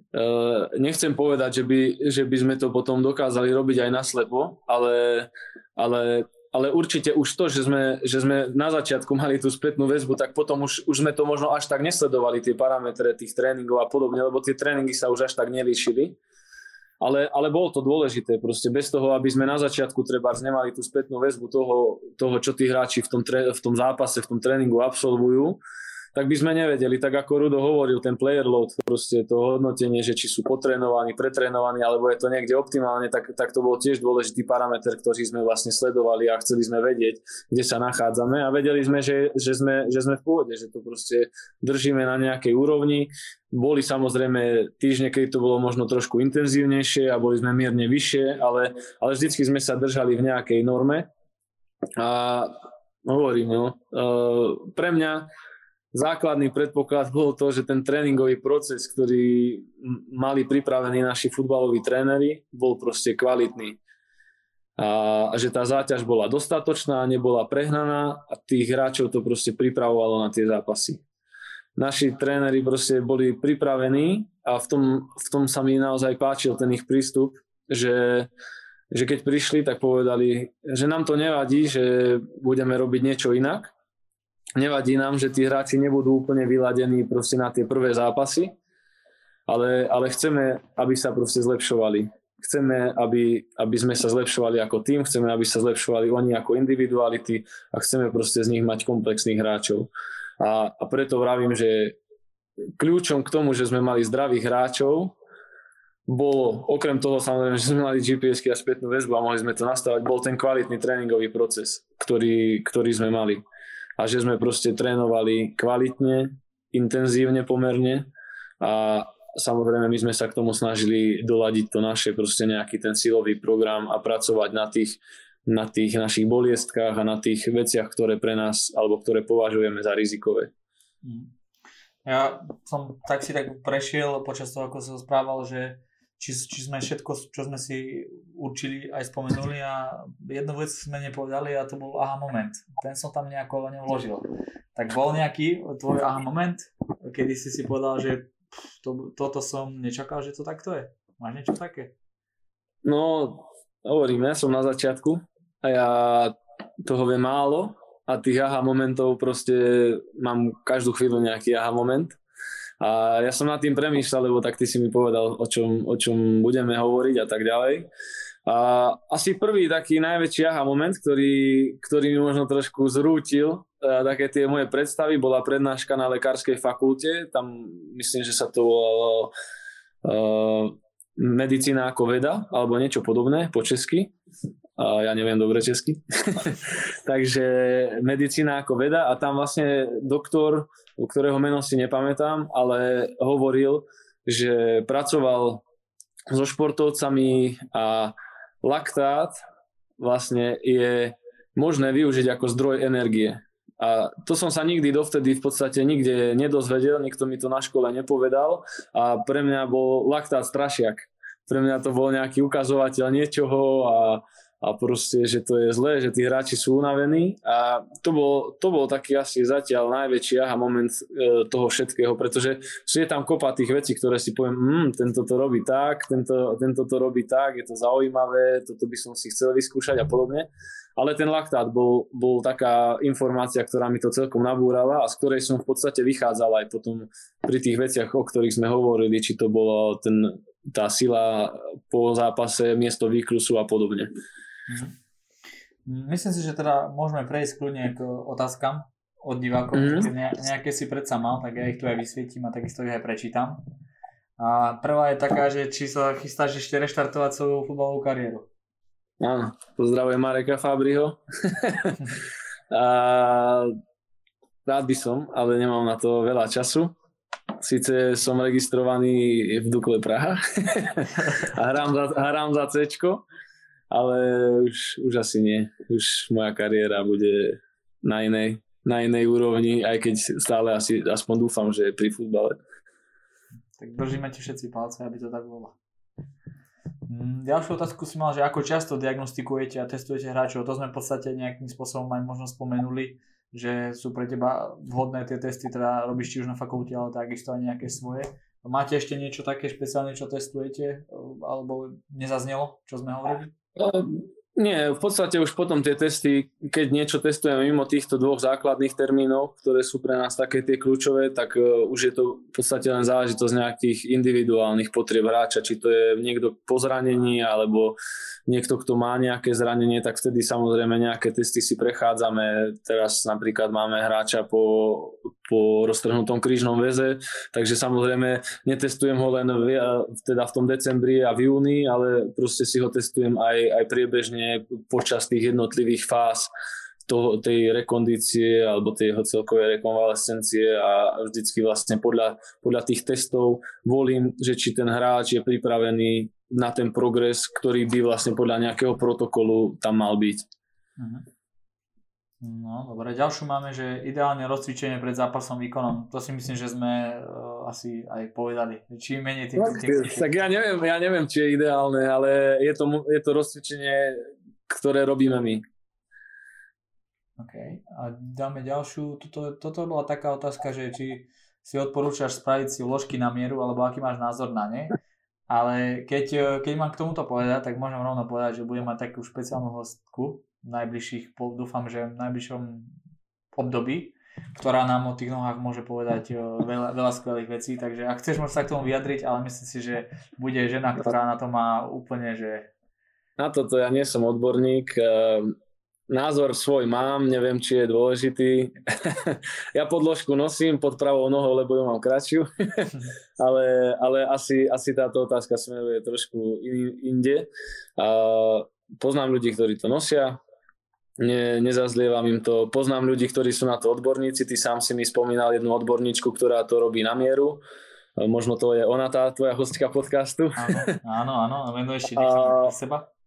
Eh, nechcem povedať, že by, že by sme to potom dokázali robiť aj naslepo, ale, ale, ale určite už to, že sme, že sme na začiatku mali tú spätnú väzbu, tak potom už, už sme to možno až tak nesledovali, tie parametre tých tréningov a podobne, lebo tie tréningy sa už až tak nelíšili. Ale, ale bolo to dôležité, proste bez toho, aby sme na začiatku treba nemali tú spätnú väzbu toho, toho čo tí hráči v tom, tre, v tom zápase, v tom tréningu absolvujú, tak by sme nevedeli, tak ako Rudo hovoril, ten player load, proste to hodnotenie, že či sú potrénovaní, pretrénovaní, alebo je to niekde optimálne, tak, tak to bol tiež dôležitý parameter, ktorý sme vlastne sledovali a chceli sme vedieť, kde sa nachádzame a vedeli sme, že, že, sme, že sme v pôvode, že to proste držíme na nejakej úrovni. Boli samozrejme týždne, keď to bolo možno trošku intenzívnejšie a boli sme mierne vyššie, ale, ale vždycky sme sa držali v nejakej norme a hovorím, no, uh, pre mňa základný predpoklad bol to, že ten tréningový proces, ktorý mali pripravený naši futbaloví tréneri, bol proste kvalitný. A že tá záťaž bola dostatočná, nebola prehnaná a tých hráčov to proste pripravovalo na tie zápasy. Naši tréneri proste boli pripravení a v tom, v tom sa mi naozaj páčil ten ich prístup, že, že keď prišli, tak povedali, že nám to nevadí, že budeme robiť niečo inak, nevadí nám, že tí hráči nebudú úplne vyladení proste na tie prvé zápasy, ale, ale chceme, aby sa proste zlepšovali. Chceme, aby, aby sme sa zlepšovali ako tým, chceme, aby sa zlepšovali oni ako individuality a chceme proste z nich mať komplexných hráčov. A, a preto vravím, že kľúčom k tomu, že sme mali zdravých hráčov, bolo, okrem toho samozrejme, že sme mali gps a spätnú väzbu a mohli sme to nastavať, bol ten kvalitný tréningový proces, ktorý, ktorý sme mali a že sme proste trénovali kvalitne, intenzívne pomerne a samozrejme my sme sa k tomu snažili doladiť to naše proste nejaký ten silový program a pracovať na tých, na tých našich boliestkách a na tých veciach, ktoré pre nás alebo ktoré považujeme za rizikové. Mm. Ja som tak si tak prešiel počas toho, ako som správal, že či, či sme všetko, čo sme si určili, aj spomenuli a jednu vec sme nepovedali a to bol aha moment. Ten som tam nejako neuložil. Tak bol nejaký tvoj aha moment, kedy si si povedal, že to, toto som nečakal, že to takto je. Máš niečo také? No, hovorím, ja som na začiatku a ja toho viem málo a tých aha momentov proste mám každú chvíľu nejaký aha moment a ja som nad tým premýšľal, lebo tak ty si mi povedal, o čom, o čom budeme hovoriť a tak ďalej. A asi prvý taký najväčší aha moment, ktorý, ktorý mi možno trošku zrútil a také tie moje predstavy, bola prednáška na lekárskej fakulte. Tam myslím, že sa to volalo uh, medicína ako veda, alebo niečo podobné po česky. A ja neviem dobre česky. *laughs* Takže medicína ako veda a tam vlastne doktor ktorého meno si nepamätám, ale hovoril, že pracoval so športovcami a laktát vlastne je možné využiť ako zdroj energie. A to som sa nikdy dovtedy v podstate nikde nedozvedel, nikto mi to na škole nepovedal a pre mňa bol laktát strašiak. Pre mňa to bol nejaký ukazovateľ niečoho a a proste, že to je zlé, že tí hráči sú unavení a to bol, to bol taký asi zatiaľ najväčší aha moment e, toho všetkého, pretože je tam kopa tých vecí, ktoré si poviem, mm, tento to robí tak, tento, tento to robí tak, je to zaujímavé, toto by som si chcel vyskúšať a podobne, ale ten laktát bol, bol taká informácia, ktorá mi to celkom nabúrala a z ktorej som v podstate vychádzal aj potom pri tých veciach, o ktorých sme hovorili, či to bolo ten, tá sila po zápase, miesto výkrusu a podobne. Mhm. Myslím si, že teda môžeme prejsť kľudne k otázkam od divákov, mm-hmm. ne, nejaké si predsa mal, tak ja ich tu aj vysvietím a takisto ich aj prečítam. A prvá je taká, že či sa chystáš ešte reštartovať svoju futbalovú kariéru. Áno, pozdravujem Mareka Fabriho. *laughs* a, rád by som, ale nemám na to veľa času. Sice som registrovaný v Dukle Praha *laughs* a hrám za, hrám za C, ale už, už asi nie. Už moja kariéra bude na inej, na inej úrovni, aj keď stále asi aspoň dúfam, že pri futbale. Tak držíme ti všetci palce, aby to tak bolo. Mm, ďalšiu otázku si mal, že ako často diagnostikujete a testujete hráčov. To sme v podstate nejakým spôsobom aj možno spomenuli, že sú pre teba vhodné tie testy, teda robíš či už na fakulte, ale takisto aj nejaké svoje. Máte ešte niečo také špeciálne, čo testujete? Alebo nezaznelo, čo sme hovorili? 嗯。Nie, v podstate už potom tie testy, keď niečo testujeme mimo týchto dvoch základných termínov, ktoré sú pre nás také tie kľúčové, tak uh, už je to v podstate len záležitosť nejakých individuálnych potrieb hráča, či to je niekto po zranení, alebo niekto, kto má nejaké zranenie, tak vtedy samozrejme nejaké testy si prechádzame. Teraz napríklad máme hráča po, po roztrhnutom krížnom väze, takže samozrejme netestujem ho len v, teda v tom decembri a v júni, ale proste si ho testujem aj, aj priebežne počas tých jednotlivých fáz toho, tej rekondície alebo tej jeho celkovej rekonvalescencie a vždycky vlastne podľa, podľa tých testov volím, že či ten hráč je pripravený na ten progres, ktorý by vlastne podľa nejakého protokolu tam mal byť. Mhm. No, dobre. Ďalšiu máme, že ideálne rozcvičenie pred zápasom výkonom. To si myslím, že sme uh, asi aj povedali. Čím menej tým, tým, tým, Tak ja neviem, ja neviem, či je ideálne, ale je to, je to rozcvičenie, ktoré robíme my. OK. A dáme ďalšiu. Toto, toto bola taká otázka, že či si odporúčaš spraviť si ložky na mieru, alebo aký máš názor na ne. Ale keď, keď mám k tomuto povedať, tak môžem rovno povedať, že budem mať takú špeciálnu hostku, najbližších, dúfam, že v najbližšom období, ktorá nám o tých nohách môže povedať e, veľa, veľa skvelých vecí, takže ak chceš, môžeš sa k tomu vyjadriť, ale myslím si, že bude žena, ktorá na to má úplne, že... Na toto ja nie som odborník, e, názor svoj mám, neviem, či je dôležitý. *laughs* ja podložku nosím pod pravou nohou, lebo ju mám kratšiu, *laughs* ale, ale asi, asi táto otázka smeruje trošku inde. Poznám ľudí, ktorí to nosia, ne, nezazlievam im to. Poznám ľudí, ktorí sú na to odborníci, ty sám si mi spomínal jednu odborníčku, ktorá to robí na mieru. Možno to je ona, tá tvoja hostka podcastu. Áno, áno, áno, venuješ a... *laughs* seba.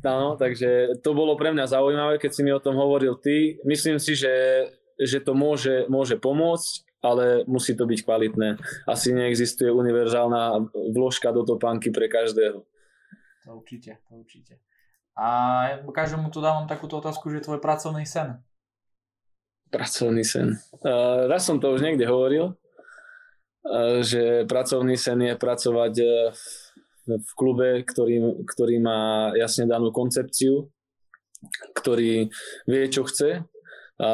Áno, takže to bolo pre mňa zaujímavé, keď si mi o tom hovoril ty. Myslím si, že, že to môže, môže pomôcť, ale musí to byť kvalitné. Asi neexistuje univerzálna vložka do topánky pre každého. To určite, to určite. A ja každému tu dávam takúto otázku, že tvoj pracovný sen. Pracovný sen. Uh, raz som to už niekde hovoril, uh, že pracovný sen je pracovať uh, v klube, ktorý, ktorý má jasne danú koncepciu, ktorý vie, čo chce a,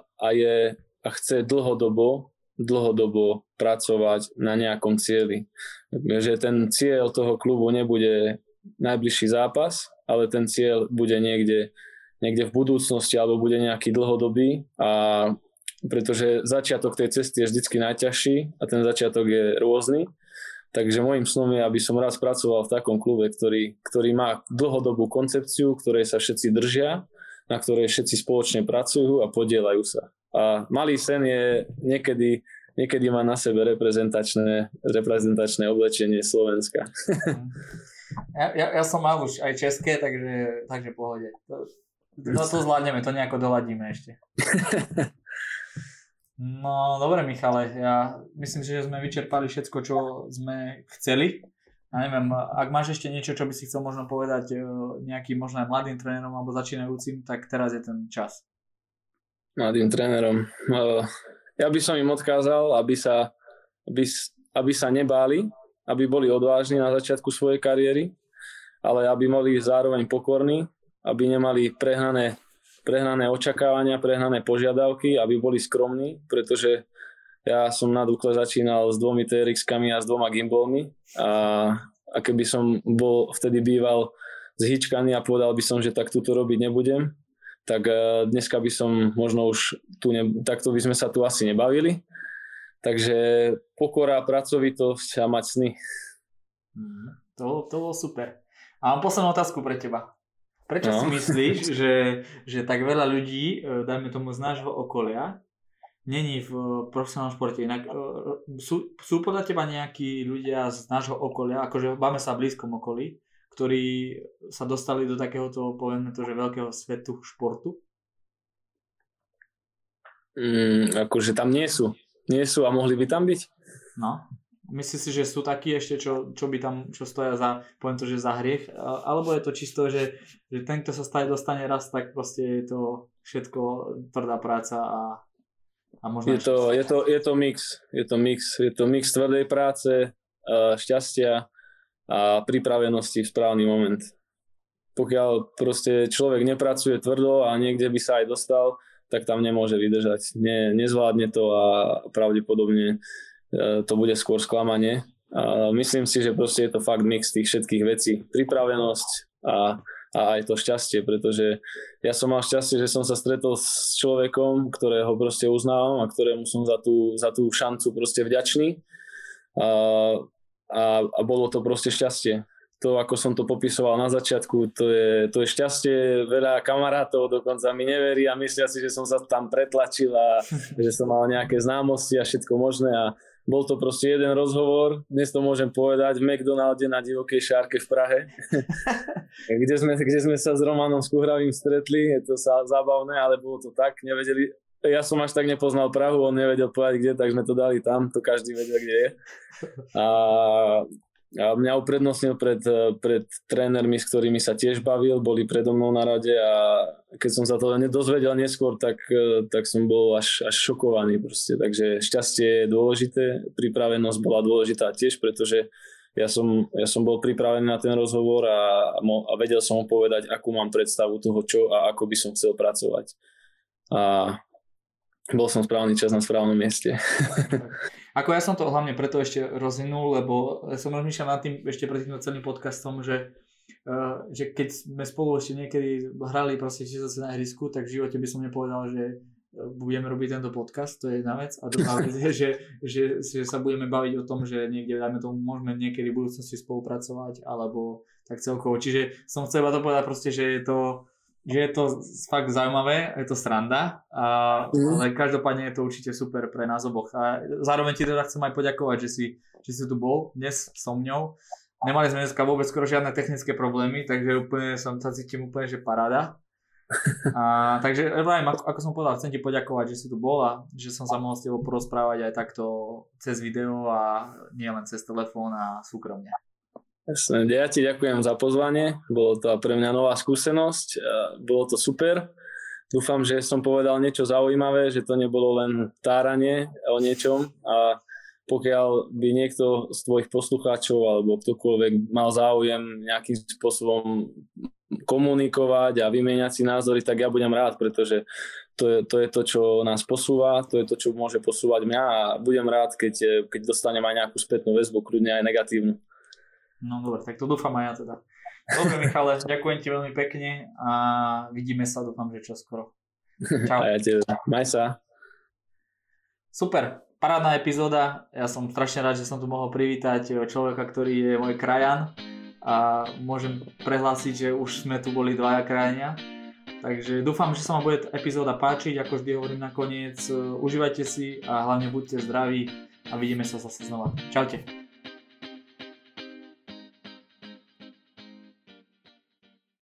a, je, a chce dlhodobo, dlhodobo pracovať na nejakom cieli. Že ten cieľ toho klubu nebude najbližší zápas, ale ten cieľ bude niekde, niekde v budúcnosti alebo bude nejaký dlhodobý a pretože začiatok tej cesty je vždy najťažší a ten začiatok je rôzny. Takže môjim snom je, aby som raz pracoval v takom klube, ktorý, ktorý má dlhodobú koncepciu, ktorej sa všetci držia, na ktorej všetci spoločne pracujú a podielajú sa. A malý sen je niekedy, niekedy má na sebe reprezentačné, reprezentačné oblečenie Slovenska. *laughs* Ja, ja, ja som mal už aj české, takže, takže pohode. To, to, *laughs* to zvládneme, to nejako doladíme ešte. *laughs* No dobre Michale, ja myslím že sme vyčerpali všetko, čo sme chceli. A neviem, ak máš ešte niečo, čo by si chcel možno povedať e, nejakým možno aj mladým trénerom alebo začínajúcim, tak teraz je ten čas. Mladým trénerom. E, ja by som im odkázal, aby sa, aby, aby sa nebáli, aby boli odvážni na začiatku svojej kariéry, ale aby boli zároveň pokorní, aby nemali prehnané prehnané očakávania, prehnané požiadavky, aby boli skromní, pretože ja som na Dukle začínal s dvomi TRX-kami a s dvoma gimbalmi a, a keby som bol vtedy býval zhyčkaný a povedal by som, že tak túto robiť nebudem, tak e, dneska by som možno už tu ne, takto by sme sa tu asi nebavili. Takže pokora, pracovitosť a mať sny. Mm, to, to bolo super. A mám poslednú otázku pre teba. Prečo no. si myslíš, *laughs* že, že tak veľa ľudí, e, dajme tomu z nášho okolia, není v profesionálnom športe. Inak, e, sú, sú podľa teba nejakí ľudia z nášho okolia, akože máme sa v blízkom okolí, ktorí sa dostali do takéhoto, povedzme to, že veľkého svetu športu? Mm, akože tam nie sú. Nie sú a mohli by tam byť. No. Myslíš si, že sú takí ešte, čo, čo by tam, čo stoja za, poviem to, že za hriech? Alebo je to čisto, že, že ten, kto sa stane, dostane raz, tak proste je to všetko tvrdá práca a a možno je, to, je, to, je to mix, je to mix, je to mix tvrdej práce, šťastia a pripravenosti v správny moment. Pokiaľ proste človek nepracuje tvrdo a niekde by sa aj dostal, tak tam nemôže vydržať. Ne, nezvládne to a pravdepodobne e, to bude skôr sklamanie. A myslím si, že proste je to fakt mix tých všetkých vecí. Pripravenosť a a aj to šťastie, pretože ja som mal šťastie, že som sa stretol s človekom, ktorého proste uznávam a ktorému som za tú, za tú šancu proste vďačný a, a, a bolo to proste šťastie. To, ako som to popisoval na začiatku, to je, to je šťastie. Veľa kamarátov dokonca mi neverí a myslia si, že som sa tam pretlačil a *laughs* že som mal nejaké známosti a všetko možné a bol to proste jeden rozhovor, dnes to môžem povedať, v McDonalde na divokej šárke v Prahe, *laughs* kde, sme, kde sme sa s Romanom Skuhravým stretli, je to sa zábavné, ale bolo to tak, nevedeli, ja som až tak nepoznal Prahu, on nevedel povedať kde, tak sme to dali tam, to každý vedel, kde je. A mňa uprednostnil pred, pred trénermi, s ktorými sa tiež bavil, boli predo mnou na rade a keď som sa to nedozvedel neskôr, tak, tak som bol až, až šokovaný proste. Takže šťastie je dôležité, pripravenosť bola dôležitá tiež, pretože ja som, ja som bol pripravený na ten rozhovor a, a vedel som mu povedať, akú mám predstavu toho, čo a ako by som chcel pracovať. A bol som správny čas na správnom mieste. *laughs* Ako ja som to hlavne preto ešte rozvinul, lebo som rozmýšľal nad tým ešte pred tým celým podcastom, že, uh, že keď sme spolu ešte niekedy hrali proste zase na ihrisku, tak v živote by som nepovedal, že eh, budeme robiť tento podcast, to je jedna vec. A druhá vec je, že, že, že sa budeme baviť o tom, že niekde, dajme tomu, môžeme niekedy v budúcnosti spolupracovať, alebo tak celkovo. Čiže som chcel to povedať proste, že je to že je to fakt zaujímavé, je to sranda, a, mm. ale každopádne je to určite super pre nás oboch. A zároveň ti teda chcem aj poďakovať, že si, že si tu bol dnes so mňou. Nemali sme dneska vôbec skoro žiadne technické problémy, takže úplne som sa cítim úplne, že paráda. A, takže Ibrahim, ako, ako som povedal, chcem ti poďakovať, že si tu bol a že som sa mohol s tebou porozprávať aj takto cez video a nie len cez telefón a súkromne. Jasne, ja ti ďakujem za pozvanie, bolo to pre mňa nová skúsenosť, bolo to super. Dúfam, že som povedal niečo zaujímavé, že to nebolo len táranie o niečom a pokiaľ by niekto z tvojich poslucháčov alebo ktokoľvek mal záujem nejakým spôsobom komunikovať a vymieňať si názory, tak ja budem rád, pretože to je, to je to, čo nás posúva, to je to, čo môže posúvať mňa a budem rád, keď, keď dostanem aj nejakú spätnú väzbu, kľudne aj negatívnu. No dobre, tak to dúfam aj ja teda. Dobre Michale, *laughs* ďakujem ti veľmi pekne a vidíme sa, dúfam, že čoskoro. Čau. *laughs* A ja tebe. Maj sa. Super, parádna epizóda. Ja som strašne rád, že som tu mohol privítať človeka, ktorý je môj krajan a môžem prehlásiť, že už sme tu boli dvaja krajania. Takže dúfam, že sa vám bude epizóda páčiť, ako vždy hovorím nakoniec. Užívajte si a hlavne buďte zdraví a vidíme sa zase znova. Čaute.